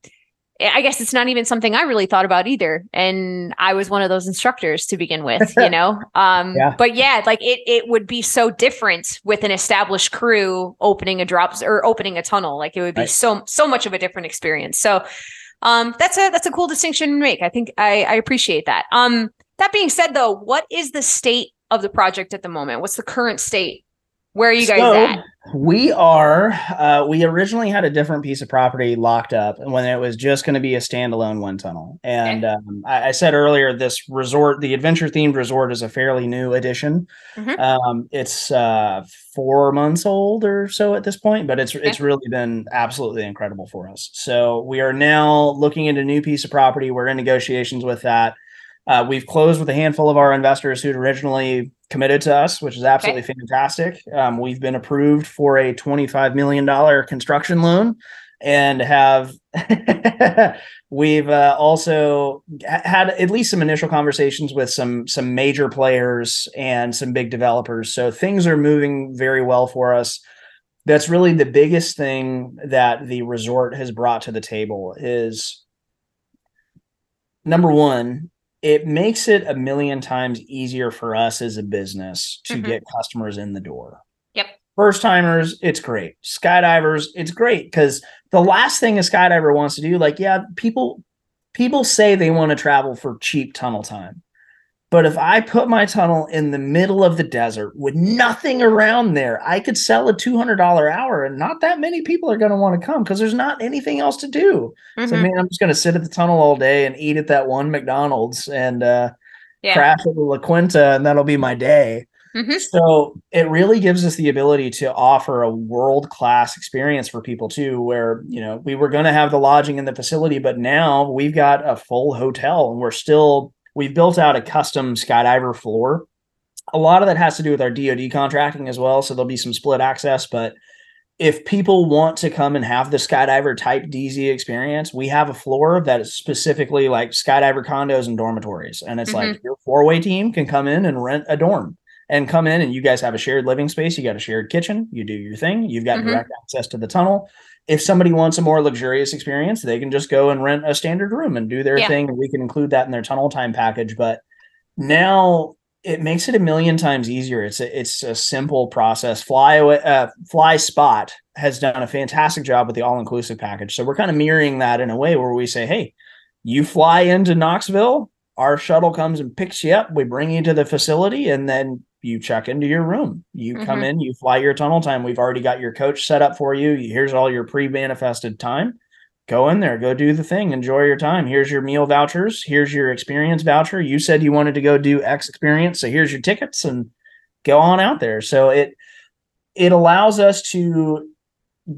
I guess it's not even something I really thought about either. And I was one of those instructors to begin with, you know? Um, Yeah. but yeah, like it, it would be so different with an established crew opening a drops or opening a tunnel. Like it would be Right. so, so much of a different experience. So, um, that's a, that's a cool distinction to make. I think I, I appreciate that. Um, that being said though, what is the state of the project at the moment? What's the current state? Where are you guys So, at? We are. Uh, we originally had a different piece of property locked up when it was just going to be a standalone wind tunnel. And um, I, I said earlier, this resort, the adventure themed resort, is a fairly new addition. Mhm. Um, it's uh, four months old or so at this point, but it's it's really been absolutely incredible for us. So we are now looking at a new piece of property. We're in negotiations with that. Uh, we've closed with a handful of our investors who'd originally committed to us, which is absolutely fantastic. Um, we've been approved for a $25 million construction loan and have we've uh, also had at least some initial conversations with some some major players and some big developers. So things are moving very well for us. That's really the biggest thing that the resort has brought to the table is number one it makes it a million times easier for us as a business to Mhm. get customers in the door Yep. first timers it's great skydivers it's great because the last thing a skydiver wants to do like yeah people people say they want to travel for cheap tunnel time but if i put my tunnel in the middle of the desert with nothing around there i could sell a $200 hour and not that many people are going to want to come because there's not anything else to do so Mhm. man i'm just going to sit at the tunnel all day and eat at that one mcdonald's and uh Yeah. crash at the la quinta and that'll be my day Mhm. so it really gives us the ability to offer a world class experience for people too, where, you know, we were going to have the lodging in the facility, but now we've got a full hotel and we're still, we've built out a custom skydiver floor. A lot of that has to do with our DoD contracting as well. So there'll be some split access, but if people want to come and have the skydiver type DZ experience, we have a floor that is specifically like skydiver condos and dormitories. And it's like mm-hmm. your four way team can come in and rent a dorm and come in and you guys have a shared living space. You got a shared kitchen. You do your thing. You've got Mhm. direct access to the tunnel. If somebody wants a more luxurious experience, they can just go and rent a standard room and do their Yeah. thing. And we can include that in their tunnel time package. But now it makes it a million times easier. It's a it's a simple process. Flyaway, uh, Flyspot has done a fantastic job with the all inclusive package. So we're kind of mirroring that in a way where we say, hey, you fly into Knoxville, our shuttle comes and picks you up. We bring you to the facility, and then you check into your room. You come Mhm. in, you fly your tunnel time. We've already got your coach set up for you. Here's all your pre manifested time. Go in there, go do the thing, enjoy your time. Here's your meal vouchers. Here's your experience voucher. You said you wanted to go do X experience, so here's your tickets and go on out there. So it it allows us to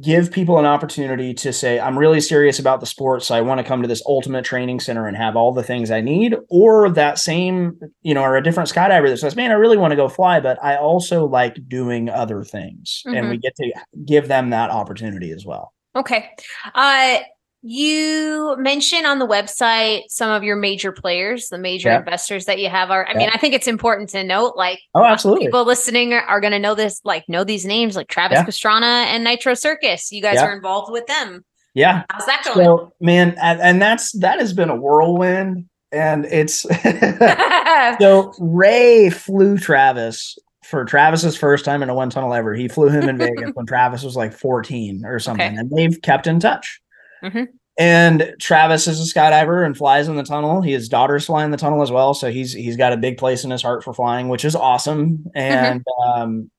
give people an opportunity to say, I'm really serious about the sport. So I want to come to this ultimate training center and have all the things I need. Or that same, you know, or a different skydiver that says, man, I really want to go fly, but I also like doing other things. And Mhm. we get to give them that opportunity as well. Okay. Uh you mentioned on the website some of your major players, the major Yeah. investors that you have are I Yeah. mean, I think it's important to note like Oh, absolutely. people listening are, are going to know this like know these names like Travis Yeah. Pastrana and Nitro Circus. You guys are involved with them. Yeah. How's that going? So man, and, and that's that has been a whirlwind. And it's so Ray flew Travis for Travis's first time in a one tunnel ever. He flew him in Vegas when Travis was like 14 or something, Okay. and they've kept in touch. Mhm. And Travis is a skydiver and flies in the tunnel. His daughter's flying the tunnel as well, so he's he's got a big place in his heart for flying, which is awesome. And um,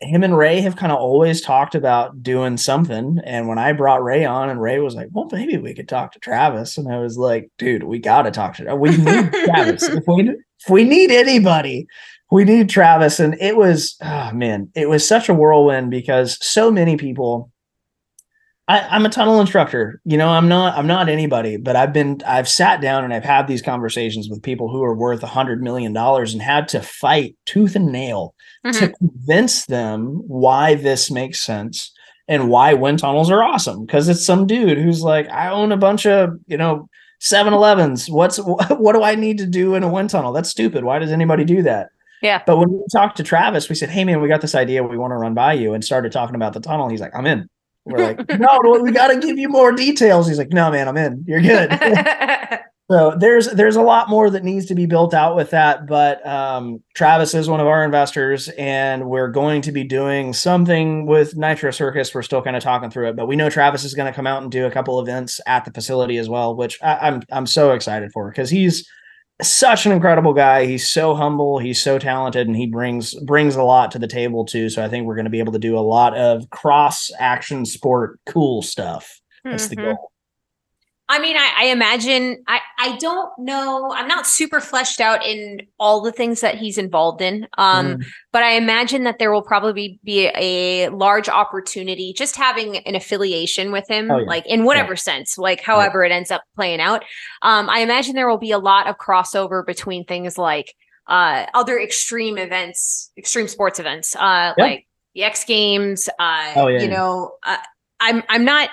him and Ray have kind of always talked about doing something. And when I brought Ray on, and Ray was like, "Well, maybe we could talk to Travis," and I was like, "Dude, we got to talk to we need Travis. If we if we need anybody, we need Travis." And it was, oh man, it was such a whirlwind because so many people. I, I'm a tunnel instructor. You know, I'm not I'm not anybody, but I've been I've sat down and I've had these conversations with people who are worth a hundred million dollars and had to fight tooth and nail to Mhm. convince them why this makes sense and why wind tunnels are awesome. Because it's some dude who's like, I own a bunch of, you know, 7-Elevens. What's what do I need to do in a wind tunnel? That's stupid. Why does anybody do that? Yeah. But when we talked to Travis, we said, Hey man, we got this idea. We want to run by you and started talking about the tunnel. He's like, I'm in. We're like, no, we got to give you more details. He's like, no, man, I'm in. You're good. So there's there's a lot more that needs to be built out with that, but um, Travis is one of our investors, and we're going to be doing something with Nitro Circus. We're still kind of talking through it, but we know Travis is going to come out and do a couple events at the facility as well, which I, I'm I'm so excited for because he's such an incredible guy. He's so humble. He's so talented, and he brings brings a lot to the table too. So I think we're going to be able to do a lot of cross action sport cool stuff. That's the Mhm. goal. I mean, I, I imagine I, I don't know. I'm not super fleshed out in all the things that he's involved in. Um, Mm, but I imagine that there will probably be a large opportunity just having an affiliation with him, Oh, yeah. like in whatever sense, like however it ends up playing out. Um, I imagine there will be a lot of crossover between things like uh other extreme events, extreme sports events, uh, Yeah. like the X Games. Uh, Oh, yeah, you yeah. know, uh, I'm I'm not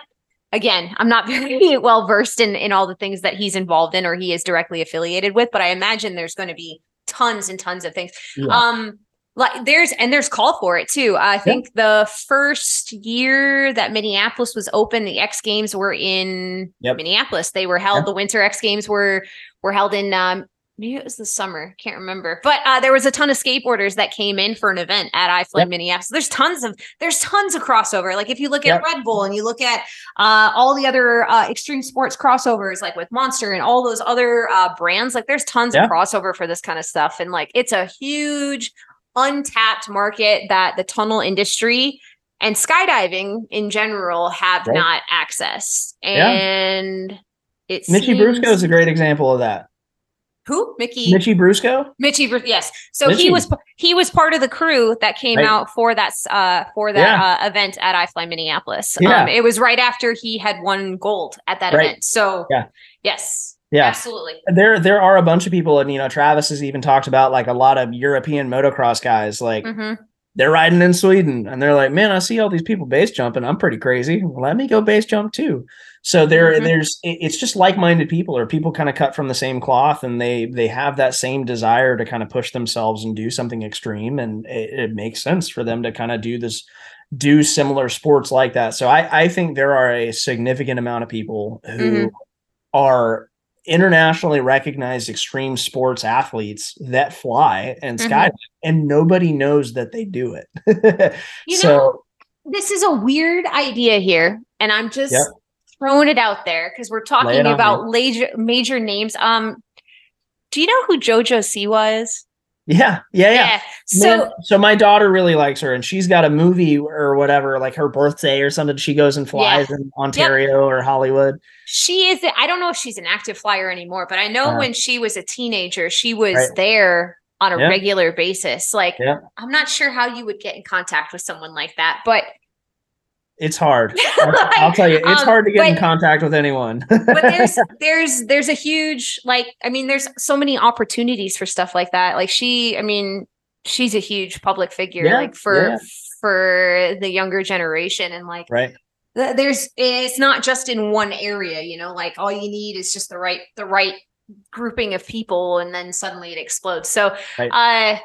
again, I'm not very well versed in in all the things that he's involved in or he is directly affiliated with, but I imagine there's going to be tons and tons of things. yeah. Um like there's and there's call for it too. I think the first year that Minneapolis was open, the X Games were in Yep. Minneapolis. They were held. Yep. The Winter X Games were were held in um maybe it was the summer. Can't remember. But uh, there was a ton of skateboarders that came in for an event at iFly Yep. Minneapolis. There's tons of there's tons of crossover. Like if you look at Yep. Red Bull and you look at uh, all the other uh, extreme sports crossovers, like with Monster and all those other uh, brands, like there's tons Yeah. of crossover for this kind of stuff. And like it's a huge untapped market that the tunnel industry and skydiving in general have Right. not accessed. Yeah. And it's Mitchie Brusco is a great example of that. Who Mickey Mitchie Brusco. Mitchie, Bru- yes. So Mitchie. he was he was part of the crew that came Right. out for that uh for that uh, event at iFly Minneapolis. Yeah. Um, it was right after he had won gold at that Right. event. So Yeah. yes, Yeah. absolutely. There, there are a bunch of people, and you know, Travis has even talked about like a lot of European motocross guys. Like hmm they're riding in Sweden, and they're like, "Man, I see all these people base jumping. I'm pretty crazy. Let me go base jump too." So there, Mhm. there's, it's just like-minded people, or people kind of cut from the same cloth, and they they have that same desire to kind of push themselves and do something extreme, and it, it makes sense for them to kind of do this do similar sports like that. So I, I think there are a significant amount of people who Mhm. are internationally recognized extreme sports athletes that fly and Mhm. skydive, and nobody knows that they do it. You so know, this is a weird idea here, and I'm just Yep. throwing it out there because we're talking about major major names. Um, do you know who JoJo Siwa is? Yeah, yeah, yeah. So Man, so my daughter really likes her, and she's got a movie or whatever, like her birthday or something. She goes and flies in Ontario or Hollywood. she is i don't know if she's an active flyer anymore but i know Uh, when she was a teenager she was Right. there on a Yeah. regular basis like Yeah. i'm not sure how you would get in contact with someone like that but It's hard. I'll, I'll tell you, it's Um, hard to get in contact with anyone. but there's there's there's a huge like i mean there's so many opportunities for stuff like that like she i mean she's a huge public figure Yeah, like for yeah. for the younger generation and like right. th- there's it's not just in one area you know like all you need is just the right the right grouping of people and then suddenly it explodes so Right. uh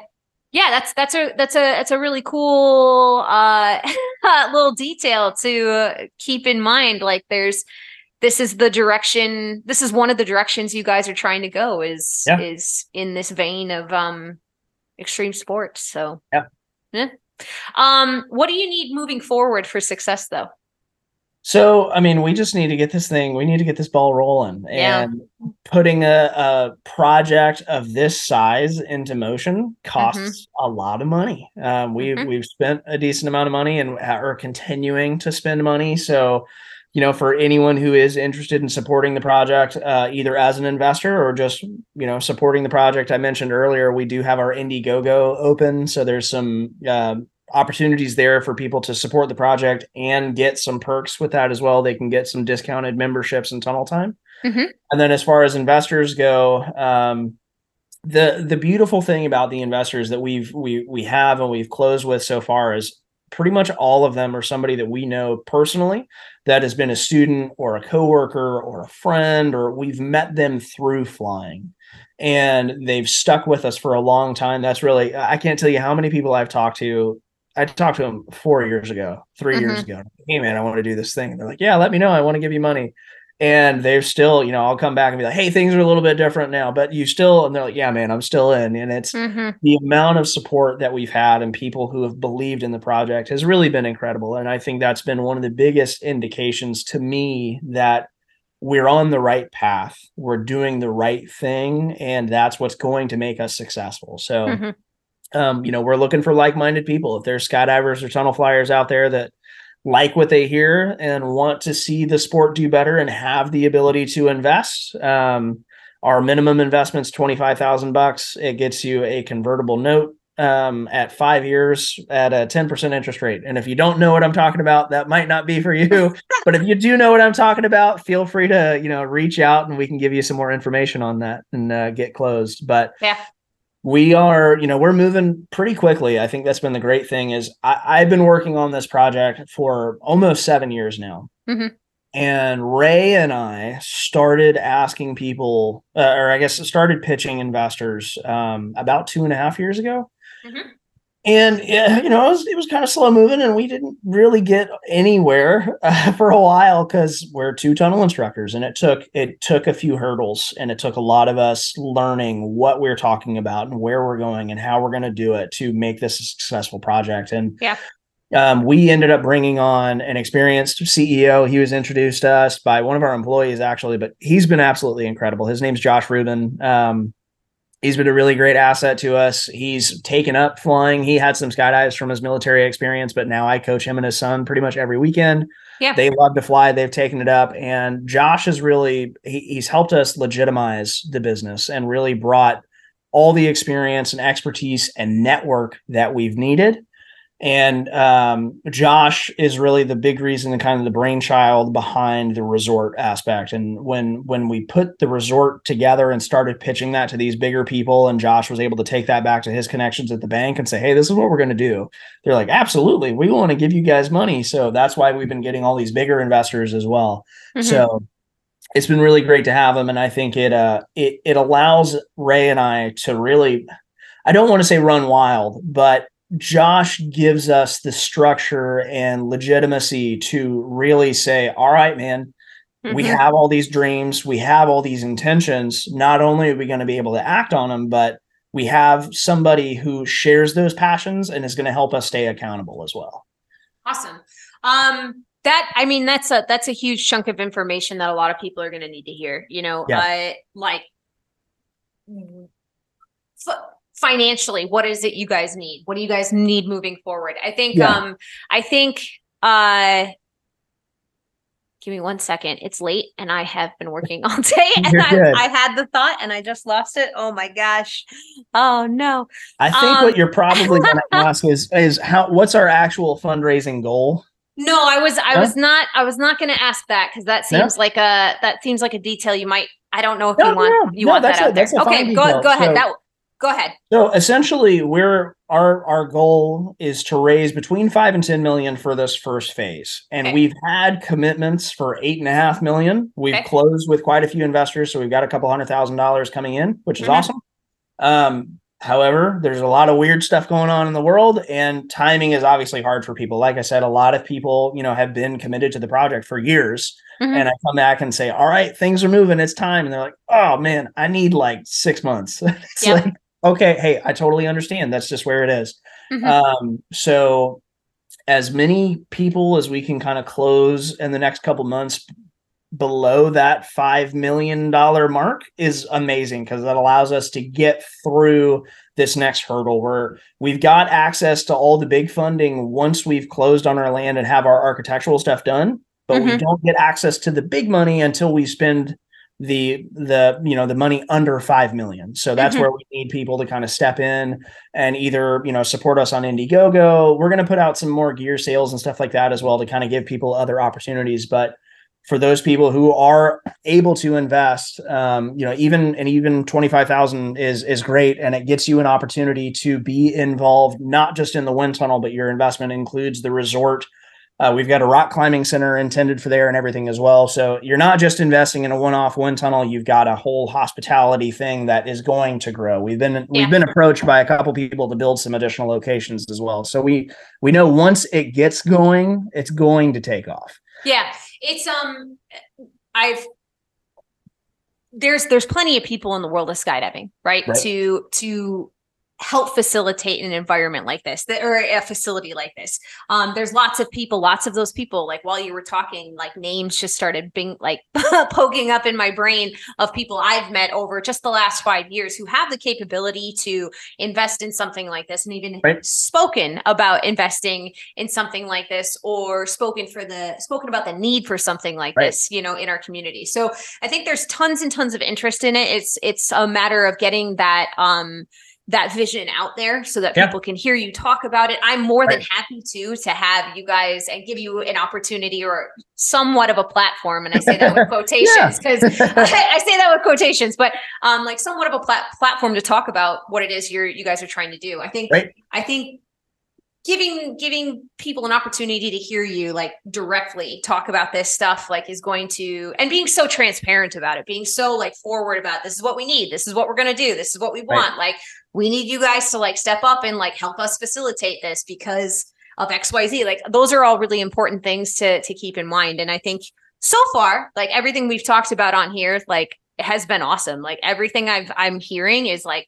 yeah that's that's a that's a that's a really cool uh little detail to uh, keep in mind like there's this is the direction this is one of the directions you guys are trying to go is Yeah. is in this vein of um extreme sports so Yeah. yeah um what do you need moving forward for success though So, I mean, we just need to get this thing, we need to get this ball rolling. Yeah. And putting a, a project of this size into motion costs a lot of money. Um, we've Mhm. we've spent a decent amount of money and are continuing to spend money. So, you know, for anyone who is interested in supporting the project, uh, either as an investor or just you know supporting the project, I mentioned earlier, we do have our Indiegogo open. So there's some um opportunities there for people to support the project and get some perks with that as well. They can get some discounted memberships and tunnel time. Mhm. And then as far as investors go, um, the the beautiful thing about the investors that we've we we have and we've closed with so far is pretty much all of them are somebody that we know personally that has been a student or a coworker or a friend or we've met them through flying and they've stuck with us for a long time that's really i can't tell you how many people i've talked to i talked to him four years ago 3 years ago hey man i want to do this thing and they're like yeah let me know i want to give you money and they're still you know i'll come back and be like hey things are a little bit different now but you still and they're like yeah man i'm still in and it's Mhm. the amount of support that we've had and people who have believed in the project has really been incredible and i think that's been one of the biggest indications to me that we're on the right path. We're doing the right thing, and that's what's going to make us successful. So, mm-hmm. Um, you know, we're looking for like-minded people. If there's skydivers or tunnel flyers out there that like what they hear and want to see the sport do better and have the ability to invest, um, our minimum investment's twenty five thousand bucks. It gets you a convertible note um, at five years at a 10% interest rate. And if you don't know what I'm talking about, that might not be for you. but if you do know what I'm talking about, feel free to, you know, reach out and we can give you some more information on that and uh, get closed. But yeah. We are, you know, we're moving pretty quickly. I think that's been the great thing is I, have been working on this project for almost seven years now. Mm-hmm. And Ray and I started asking people, uh, or I guess started pitching investors um, about two and a half years ago. Mm-hmm. And yeah, you know, it was, it was kind of slow moving, and we didn't really get anywhere uh, for a while because we're two tunnel instructors, and it took it took a few hurdles, and it took a lot of us learning what we're talking about and where we're going and how we're going to do it to make this a successful project. And yeah, um, we ended up bringing on an experienced CEO. He was introduced to us by one of our employees, actually, but he's been absolutely incredible. His name's Josh Rubin. Um, he's been a really great asset to us. He's taken up flying. He had some skydives from his military experience, but now I coach him and his son pretty much every weekend. Yeah. They love to fly. They've taken it up. And Josh has really, he, he's helped us legitimize the business and really brought all the experience and expertise and network that we've needed and um, Josh is really the big reason and kind of the brainchild behind the resort aspect. And when when we put the resort together and started pitching that to these bigger people, and Josh was able to take that back to his connections at the bank and say, "Hey, this is what we're going to do." They're like, "Absolutely, we want to give you guys money." So that's why we've been getting all these bigger investors as well. Mm-hmm. So it's been really great to have them, and I think it uh it it allows Ray and I to really. I don't want to say run wild, but Josh gives us the structure and legitimacy to really say, all right, man, mm-hmm. we have all these dreams, we have all these intentions. Not only are we going to be able to act on them, but we have somebody who shares those passions and is going to help us stay accountable as well. Awesome. Um, that I mean, that's a that's a huge chunk of information that a lot of people are going to need to hear. You know, yeah. uh, like financially what is it you guys need? What do you guys need moving forward? I think yeah. um i think uh give me one second. It's late and i have been working all day and I, I, had the thought and i just lost it. Oh my gosh. Oh no. I think um, what you're probably going to ask is is how what's our actual fundraising goal? No i was i was not i was not going to ask that because that seems like a that seems like a detail you might i don't know if no, you want no, you no, want that out there. okay go, go ahead. So, that go ahead. So essentially, we're our our goal is to raise between five and ten million for this first phase, and okay. we've had commitments for eight and a half million. We've okay. closed with quite a few investors, so we've got a couple hundred thousand dollars coming in, which is mm-hmm. awesome. Um, however, there's a lot of weird stuff going on in the world, and timing is obviously hard for people. Like I said, a lot of people, you know, have been committed to the project for years. Mm-hmm. And I come back and say, "All right, things are moving. It's time." And they're like, "Oh man, I need like six months." it's yep. like okay, hey, I totally understand. That's just where it is. Mm-hmm. Um, so as many people as we can kind of close in the next couple months below that five million dollar mark is amazing because that allows us to get through this next hurdle where we've got access to all the big funding once we've closed on our land and have our architectural stuff done but mm-hmm. we don't get access to the big money until we spend the the you know the money under 5 million. So that's mm-hmm. where we need people to kind of step in and either you know support us on indiegogo. We're going to put out some more gear sales and stuff like that as well to kind of give people other opportunities. But for those people who are able to invest um, you know even and even 25000 is is great and it gets you an opportunity to be involved not just in the wind tunnel but your investment includes the resort uh, we've got a rock climbing center intended for there and everything as well. So you're not just investing in a one-off wind tunnel. You've got a whole hospitality thing that is going to grow. We've been we've been approached by a couple people to build some additional locations as well. So we we know once it gets going, it's going to take off. Yeah, it's um, I've there's there's plenty of people in the world of skydiving, right? right. To to help facilitate an environment like this or a facility like this um there's lots of people lots of those people like while you were talking like names just started being like poking up in my brain of people i've met over just the last five years who have the capability to invest in something like this and even right. spoken about investing in something like this or spoken for the spoken about the need for something like right. this you know in our community so i think there's tons and tons of interest in it it's it's a matter of getting that um that vision out there so that yeah. people can hear you talk about it. I'm more right. than happy to to have you guys and give you an opportunity or somewhat of a platform. And I say that with quotations because I, I, say that with quotations, but um, like somewhat of a plat- platform to talk about what it is you're you guys are trying to do. I think right. I think giving giving people an opportunity to hear you like directly talk about this stuff like is going to and being so transparent about it being so like forward about this is what we need this is what we're going to do this is what we want right. like we need you guys to like step up and like help us facilitate this because of xyz like those are all really important things to to keep in mind and i think so far like everything we've talked about on here like it has been awesome like everything i've i'm hearing is like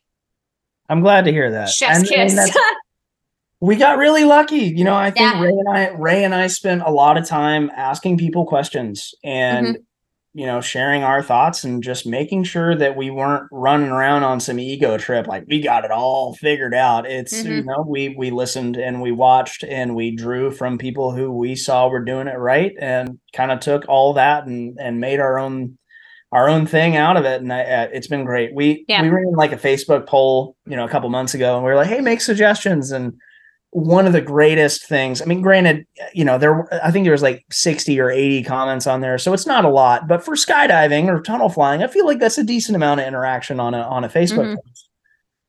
i'm glad to hear that chef's and, kiss and we got really lucky. You know, I think yeah. Ray and I Ray and I spent a lot of time asking people questions and mm-hmm. You know, sharing our thoughts and just making sure that we weren't running around on some ego trip like we got it all figured out. It's mm-hmm. you know, we we listened and we watched and we drew from people who we saw were doing it right and kind of took all that and and made our own our own thing out of it, and I, uh, it's been great. We yeah. we ran like a Facebook poll, you know, a couple months ago, and we were like, "Hey, make suggestions." And one of the greatest things. I mean, granted, you know, there I think there was like 60 or 80 comments on there, so it's not a lot, but for skydiving or tunnel flying, I feel like that's a decent amount of interaction on a on a Facebook mm-hmm. post.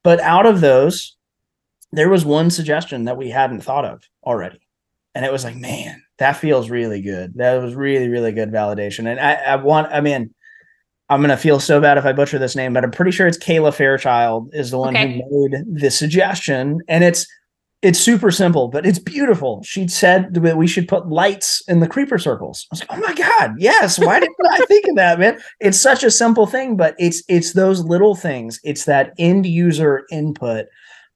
But out of those, there was one suggestion that we hadn't thought of already. And it was like, man, that feels really good. That was really, really good validation. And I, I want, I mean, I'm gonna feel so bad if I butcher this name, but I'm pretty sure it's Kayla Fairchild is the one okay. who made the suggestion. And it's it's super simple, but it's beautiful. She said that we should put lights in the creeper circles. I was like, oh my God, yes. Why didn't I think of that, man? It's such a simple thing, but it's it's those little things. It's that end user input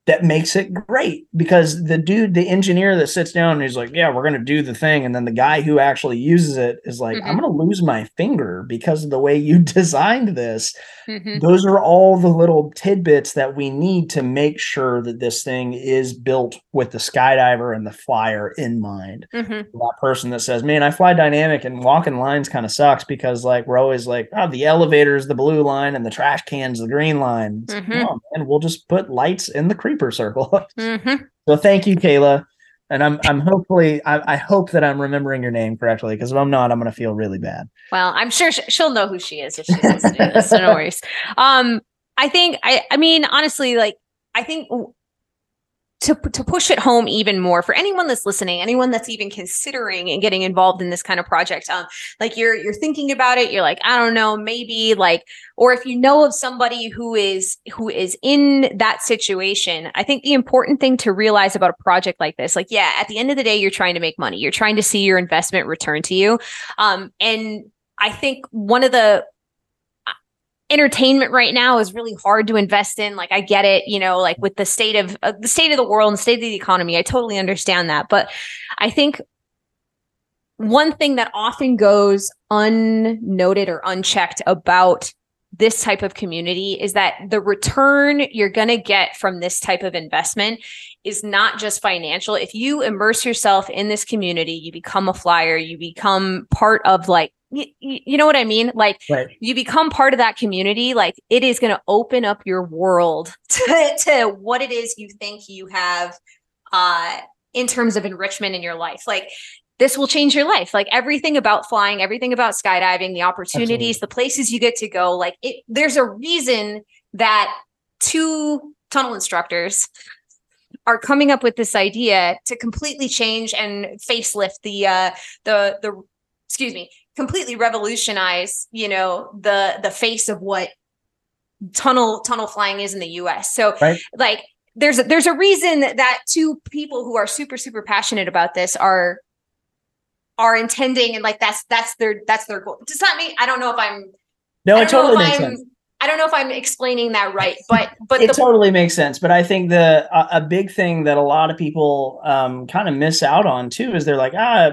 that makes it great because the dude, the engineer that sits down and he's like, Yeah, we're gonna do the thing. And then the guy who actually uses it is like, mm-hmm. I'm gonna lose my finger because of the way you designed this. Mm-hmm. Those are all the little tidbits that we need to make sure that this thing is built with the skydiver and the flyer in mind. Mm-hmm. That person that says, Man, I fly dynamic and walking lines kind of sucks because like we're always like, oh, the elevator is the blue line and the trash can's the green line. Mm-hmm. Oh, and we'll just put lights in the creeper circle. mm-hmm. So thank you, Kayla. And I'm I'm hopefully I, I hope that I'm remembering your name correctly because if I'm not, I'm gonna feel really bad. Well, I'm sure she'll know who she is if she's listening to this. So no worries. Um, I think I I mean honestly, like I think to to push it home even more for anyone that's listening, anyone that's even considering and getting involved in this kind of project, um, like you're you're thinking about it, you're like, I don't know, maybe like, or if you know of somebody who is who is in that situation, I think the important thing to realize about a project like this, like, yeah, at the end of the day, you're trying to make money, you're trying to see your investment return to you, um, and I think one of the entertainment right now is really hard to invest in like i get it you know like with the state of uh, the state of the world and state of the economy i totally understand that but i think one thing that often goes unnoted or unchecked about this type of community is that the return you're going to get from this type of investment is not just financial. If you immerse yourself in this community, you become a flyer, you become part of like you, you know what I mean? Like right. you become part of that community, like it is going to open up your world to, to what it is you think you have uh in terms of enrichment in your life. Like this will change your life. Like everything about flying, everything about skydiving, the opportunities, Absolutely. the places you get to go, like it there's a reason that two tunnel instructors are coming up with this idea to completely change and facelift the uh the the excuse me completely revolutionize you know the the face of what tunnel tunnel flying is in the US. So right. like there's a, there's a reason that two people who are super super passionate about this are are intending and like that's that's their that's their goal. Does that mean I don't know if I'm No, it totally makes I'm, sense. I don't know if I'm explaining that right, but but it the, totally makes sense. But I think the a, a big thing that a lot of people um, kind of miss out on too is they're like, ah,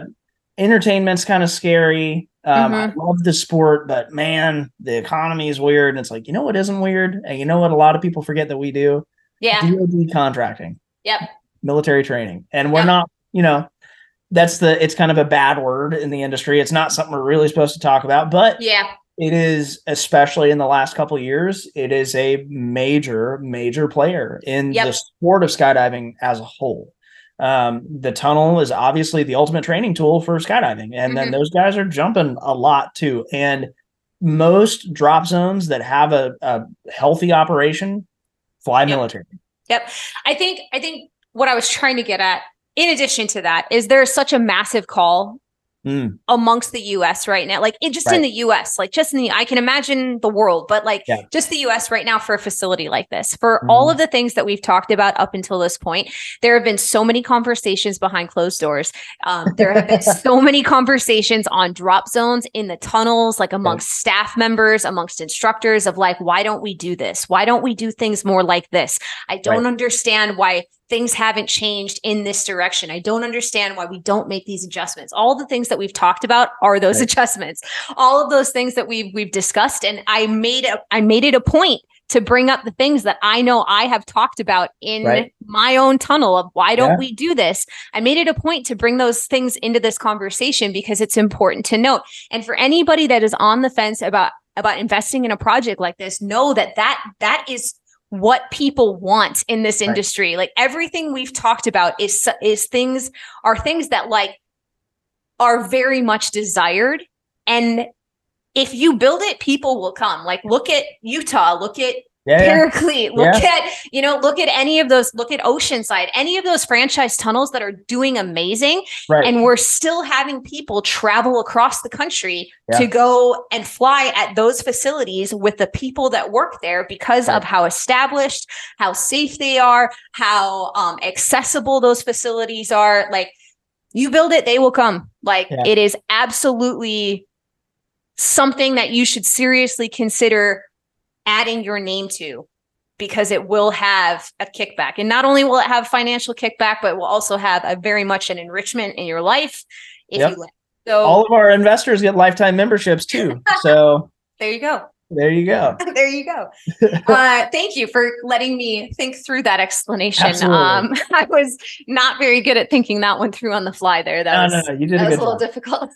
entertainment's kind of scary. Um, I Mm-hmm. love the sport, but man, the economy is weird. And it's like, you know what isn't weird? And you know what a lot of people forget that we do? yeah, DoD contracting. Yep. Military training. And we're Yep. not, you know, that's the it's kind of a bad word in the industry. It's not something we're really supposed to talk about, but yeah, it is especially in the last couple of years, it is a major, major player in Yep. the sport of skydiving as a whole. Um, the tunnel is obviously the ultimate training tool for skydiving, and then Mhm. those guys are jumping a lot too. And most drop zones that have a, a healthy operation fly Yep. military. Yep. I think I think what I was trying to get at in addition to that is there's such a massive call Mm, amongst the US right now. Like it just in the US, like just in the I can imagine the world, but like Yeah. just the US right now for a facility like this. For all Mhm. of the things that we've talked about up until this point, there have been so many conversations behind closed doors. Um, there have been so many conversations on drop zones in the tunnels, like amongst staff members, amongst instructors of like, why don't we do this? Why don't we do things more like this? I don't Right. understand why things haven't changed in this direction. I don't understand why we don't make these adjustments. All the things that we've talked about are those Right. adjustments. All of those things that we've we've discussed and I made a I made it a point to bring up the things that I know I have talked about in Right. my own tunnel of why don't Yeah. we do this? I made it a point to bring those things into this conversation because it's important to note. And for anybody that is on the fence about about investing in a project like this, know that that that is what people want in this Right. industry. Like everything we've talked about is is things are things that like are very much desired and if you build it people will come. Like look at Utah, look at yeah, yeah. Paraclete. Look at, you know, look at any of those, look at Oceanside, any of those franchise tunnels that are doing amazing. right. And we're still having people travel across the country Yeah. to go and fly at those facilities with the people that work there because Right. of how established, how safe they are, how um, accessible those facilities are. Like you build it, they will come. Like Yeah. it is absolutely something that you should seriously consider adding your name to because it will have a kickback. And not only will it have financial kickback, but it will also have a very much an enrichment in your life if Yep. you let. So All of our investors get lifetime memberships too. So there you go. There you go. there you go. Uh, thank you for letting me think through that explanation. Absolutely. Um, I was not very good at thinking that one through on the fly there. That No, was, no, no, you did that a was a little difficult.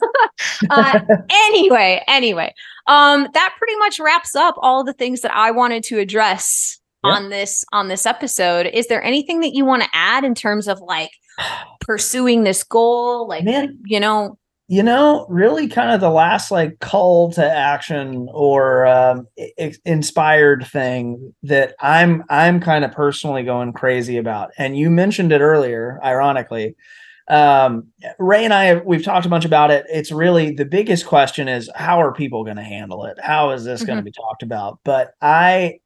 uh, anyway, anyway, um, that pretty much wraps up all the things that I wanted to address Yeah. on this on this episode. Is there anything that you want to add in terms of like pursuing this goal? Like, Man. you know, you know really kind of the last like call to action or um, i- inspired thing that i'm i'm kind of personally going crazy about. And you mentioned it earlier ironically. Um, ray and i have, we've talked a bunch about it. It's really the biggest question is how are people going to handle it? How is this going to be talked about? But i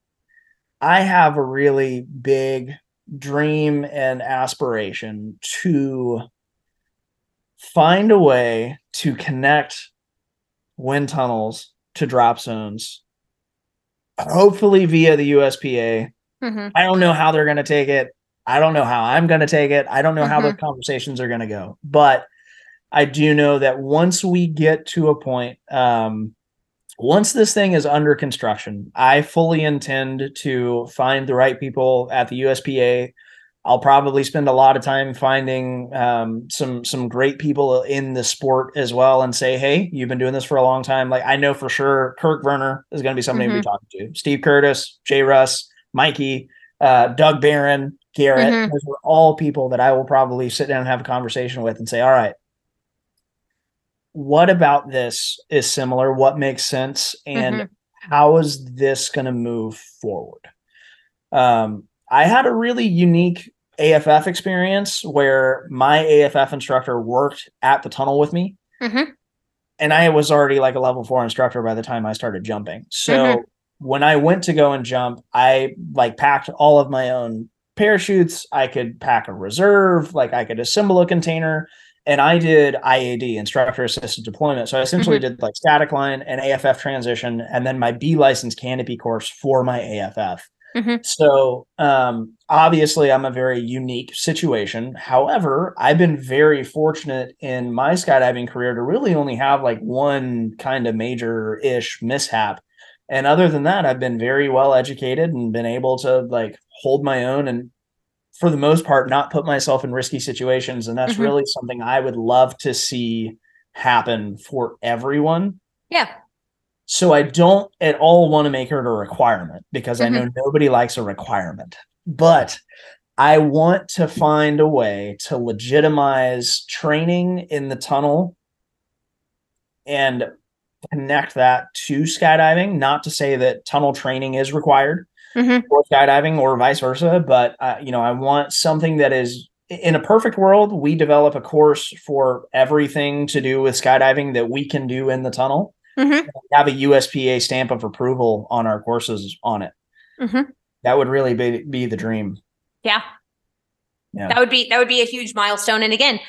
i have a really big dream and aspiration to find a way to connect wind tunnels to drop zones hopefully via the USPA. mhm, I don't know how they're going to take it. I don't know how I'm going to take it. I don't know how Mm-hmm. those conversations are going to go. But I do know that once we get to a point um once this thing is under construction, I fully intend to find the right people at the USPA. I'll probably spend a lot of time finding um, some some great people in the sport as well, and say, "Hey, you've been doing this for a long time." Like I know for sure, Kirk Werner is going to be somebody to be talking to. Steve Curtis, Jay Russ, Mikey, uh, Doug Barron, Garrett. Mhm. Those are all people that I will probably sit down and have a conversation with and say, "All right, what about this is similar? What makes sense? And Mhm. how is this going to move forward? Um, I had a really unique AFF experience where my AFF instructor worked at the tunnel with me. Mhm. And I was already like a level four instructor by the time I started jumping. So Mhm. when I went to go and jump, I like packed all of my own parachutes. I could pack a reserve, like I could assemble a container. and I did IAD, instructor assisted deployment. So I essentially mm-hmm. did like static line and AFF transition, and then my B license canopy course for my AFF. Mm-hmm. So um, obviously, I'm a very unique situation. However, I've been very fortunate in my skydiving career to really only have like one kind of major ish mishap. And other than that, I've been very well educated and been able to like hold my own and for the most part not put myself in risky situations and that's mm-hmm. really something i would love to see happen for everyone yeah so i don't at all want to make it a requirement because mm-hmm. i know mm-hmm. nobody likes a requirement but i want to find a way to legitimize training in the tunnel and connect that to skydiving not to say that tunnel training is required mm-hmm. for skydiving or vice versa. But uh, you know, I want something that is in a perfect world. We develop a course for everything to do with skydiving that we can do in the tunnel. Mm-hmm. Have a USPA stamp of approval on our courses on it. Mm-hmm. That would really be be the dream. Yeah. Yeah. That would be that would be a huge milestone. And again,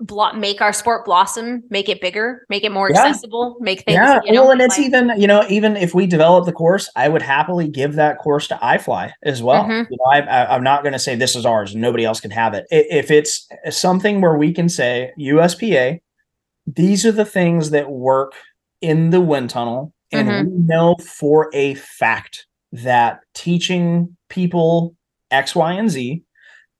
blo- make our sport blossom, make it bigger, make it more yeah. accessible, make things. Yeah, you know, well, and it's like- even you know even if we develop the course, I would happily give that course to iFly as well. Mm-hmm. You know, I, am not going to say this is ours nobody else can have it. If it's something where we can say USPA, these are the things that work in the wind tunnel, and mm-hmm. we know for a fact that teaching people X, Y, and Z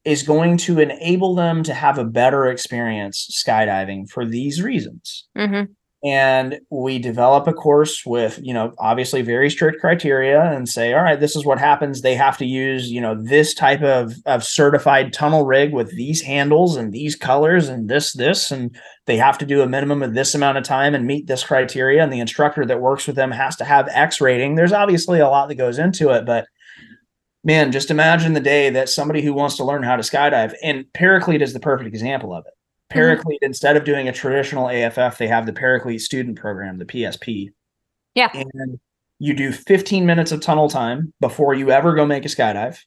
is going to enable them to have a better experience skydiving for these reasons. Mm-hmm. And we develop a course with, you know, obviously very strict criteria and say, all right, this is what happens. They have to use, you know, this type of, of certified tunnel rig with these handles and these colors and this, this, and they have to do a minimum of this amount of time and meet this criteria. And the instructor that works with them has to have X rating. There's obviously a lot that goes into it, but man, just imagine the day that somebody who wants to learn how to skydive, and Paraclete is the perfect example of it. Mm-hmm. Paraclete, mm-hmm. instead of doing a traditional AFF, they have the Paraclete student program, the PSP. Yeah. And you do 15 minutes of tunnel time before you ever go make a skydive.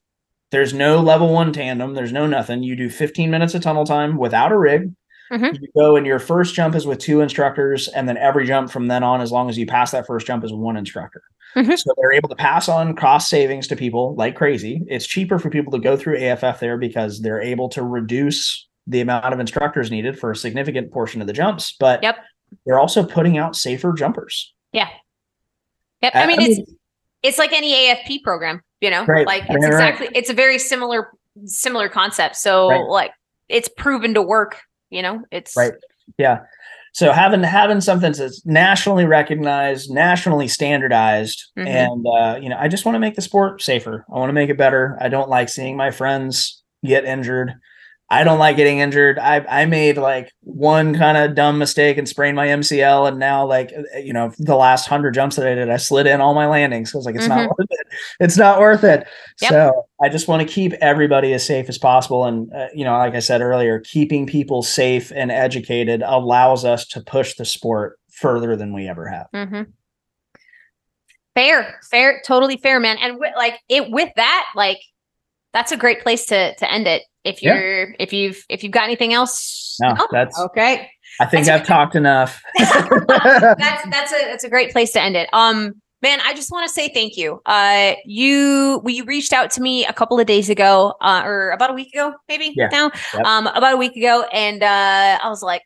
There's no level one tandem, there's no nothing. You do 15 minutes of tunnel time without a rig. Mm-hmm. You go and your first jump is with two instructors, and then every jump from then on, as long as you pass that first jump, is one instructor. Mm-hmm. So they're able to pass on cost savings to people like crazy. It's cheaper for people to go through AFF there because they're able to reduce the amount of instructors needed for a significant portion of the jumps. But yep. they're also putting out safer jumpers. Yeah. Yep. I, I mean, I it's mean, it's like any AFP program, you know, right, like it's right, exactly right. it's a very similar similar concept. So like it's proven to work, you know, it's right. Yeah. So having having something that's nationally recognized, nationally standardized, mm-hmm. and uh, you know, I just want to make the sport safer. I want to make it better. I don't like seeing my friends get injured. I don't like getting injured. I I made like one kind of dumb mistake and sprained my MCL, and now like you know the last hundred jumps that I did, I slid in all my landings. Was like, it's mm-hmm. not worth it. It's not worth it. Yep. So I just want to keep everybody as safe as possible, and uh, you know, like I said earlier, keeping people safe and educated allows us to push the sport further than we ever have. Mm-hmm. Fair, fair, totally fair, man. And w- like it with that, like that's a great place to to end it if you're yeah. if you've if you've got anything else no, oh, that's okay i think that's i've talked enough that's that's a that's a great place to end it um man i just want to say thank you uh you we reached out to me a couple of days ago uh or about a week ago maybe yeah. now yep. um about a week ago and uh i was like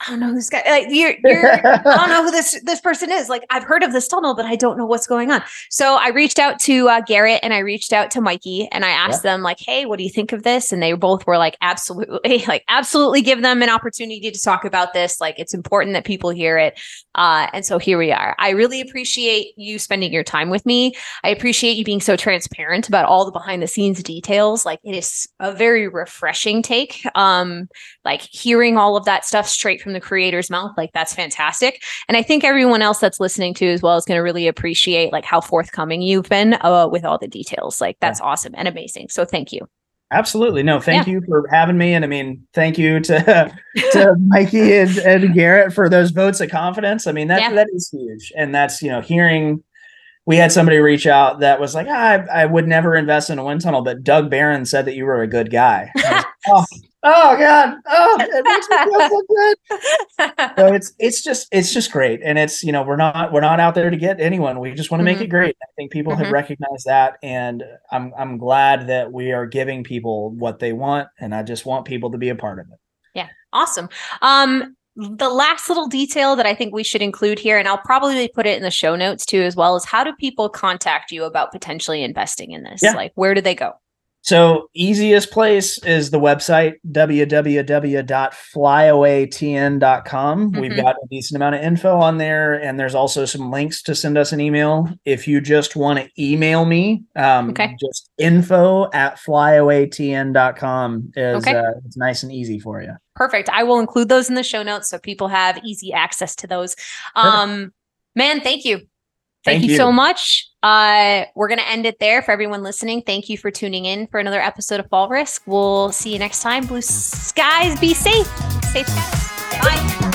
I don't know who's guy. Like you're, you're I don't know who this this person is. Like I've heard of this tunnel, but I don't know what's going on. So I reached out to uh, Garrett and I reached out to Mikey and I asked yeah. them like, "Hey, what do you think of this?" And they both were like, "Absolutely, like absolutely, give them an opportunity to talk about this. Like it's important that people hear it." Uh, and so here we are. I really appreciate you spending your time with me. I appreciate you being so transparent about all the behind the scenes details. Like it is a very refreshing take. Um, like hearing all of that stuff straight from the creator's mouth like that's fantastic and i think everyone else that's listening to as well is going to really appreciate like how forthcoming you've been uh, with all the details like that's yeah. awesome and amazing so thank you Absolutely. No, thank yeah. you for having me. And I mean, thank you to to Mikey and, and Garrett for those votes of confidence. I mean, that yeah. that is huge. And that's, you know, hearing we had somebody reach out that was like, ah, I, I would never invest in a wind tunnel, but Doug Barron said that you were a good guy. Was, oh, oh God, oh, it makes me feel so good. so it's it's just it's just great, and it's you know we're not we're not out there to get anyone. We just want to mm-hmm. make it great. I think people mm-hmm. have recognized that, and I'm I'm glad that we are giving people what they want, and I just want people to be a part of it. Yeah, awesome. Um, the last little detail that I think we should include here, and I'll probably put it in the show notes too, as well, is how do people contact you about potentially investing in this? Yeah. Like, where do they go? So, easiest place is the website www.flyawaytn.com. Mm-hmm. We've got a decent amount of info on there, and there's also some links to send us an email. If you just want to email me, um, okay. just info at flyawaytn.com is okay. uh, it's nice and easy for you. Perfect. I will include those in the show notes so people have easy access to those. Um, man, thank you. Thank, you, you, so much. Uh, we're going to end it there for everyone listening. Thank you for tuning in for another episode of Fall Risk. We'll see you next time. Blue skies, be safe. Safe skies. Bye.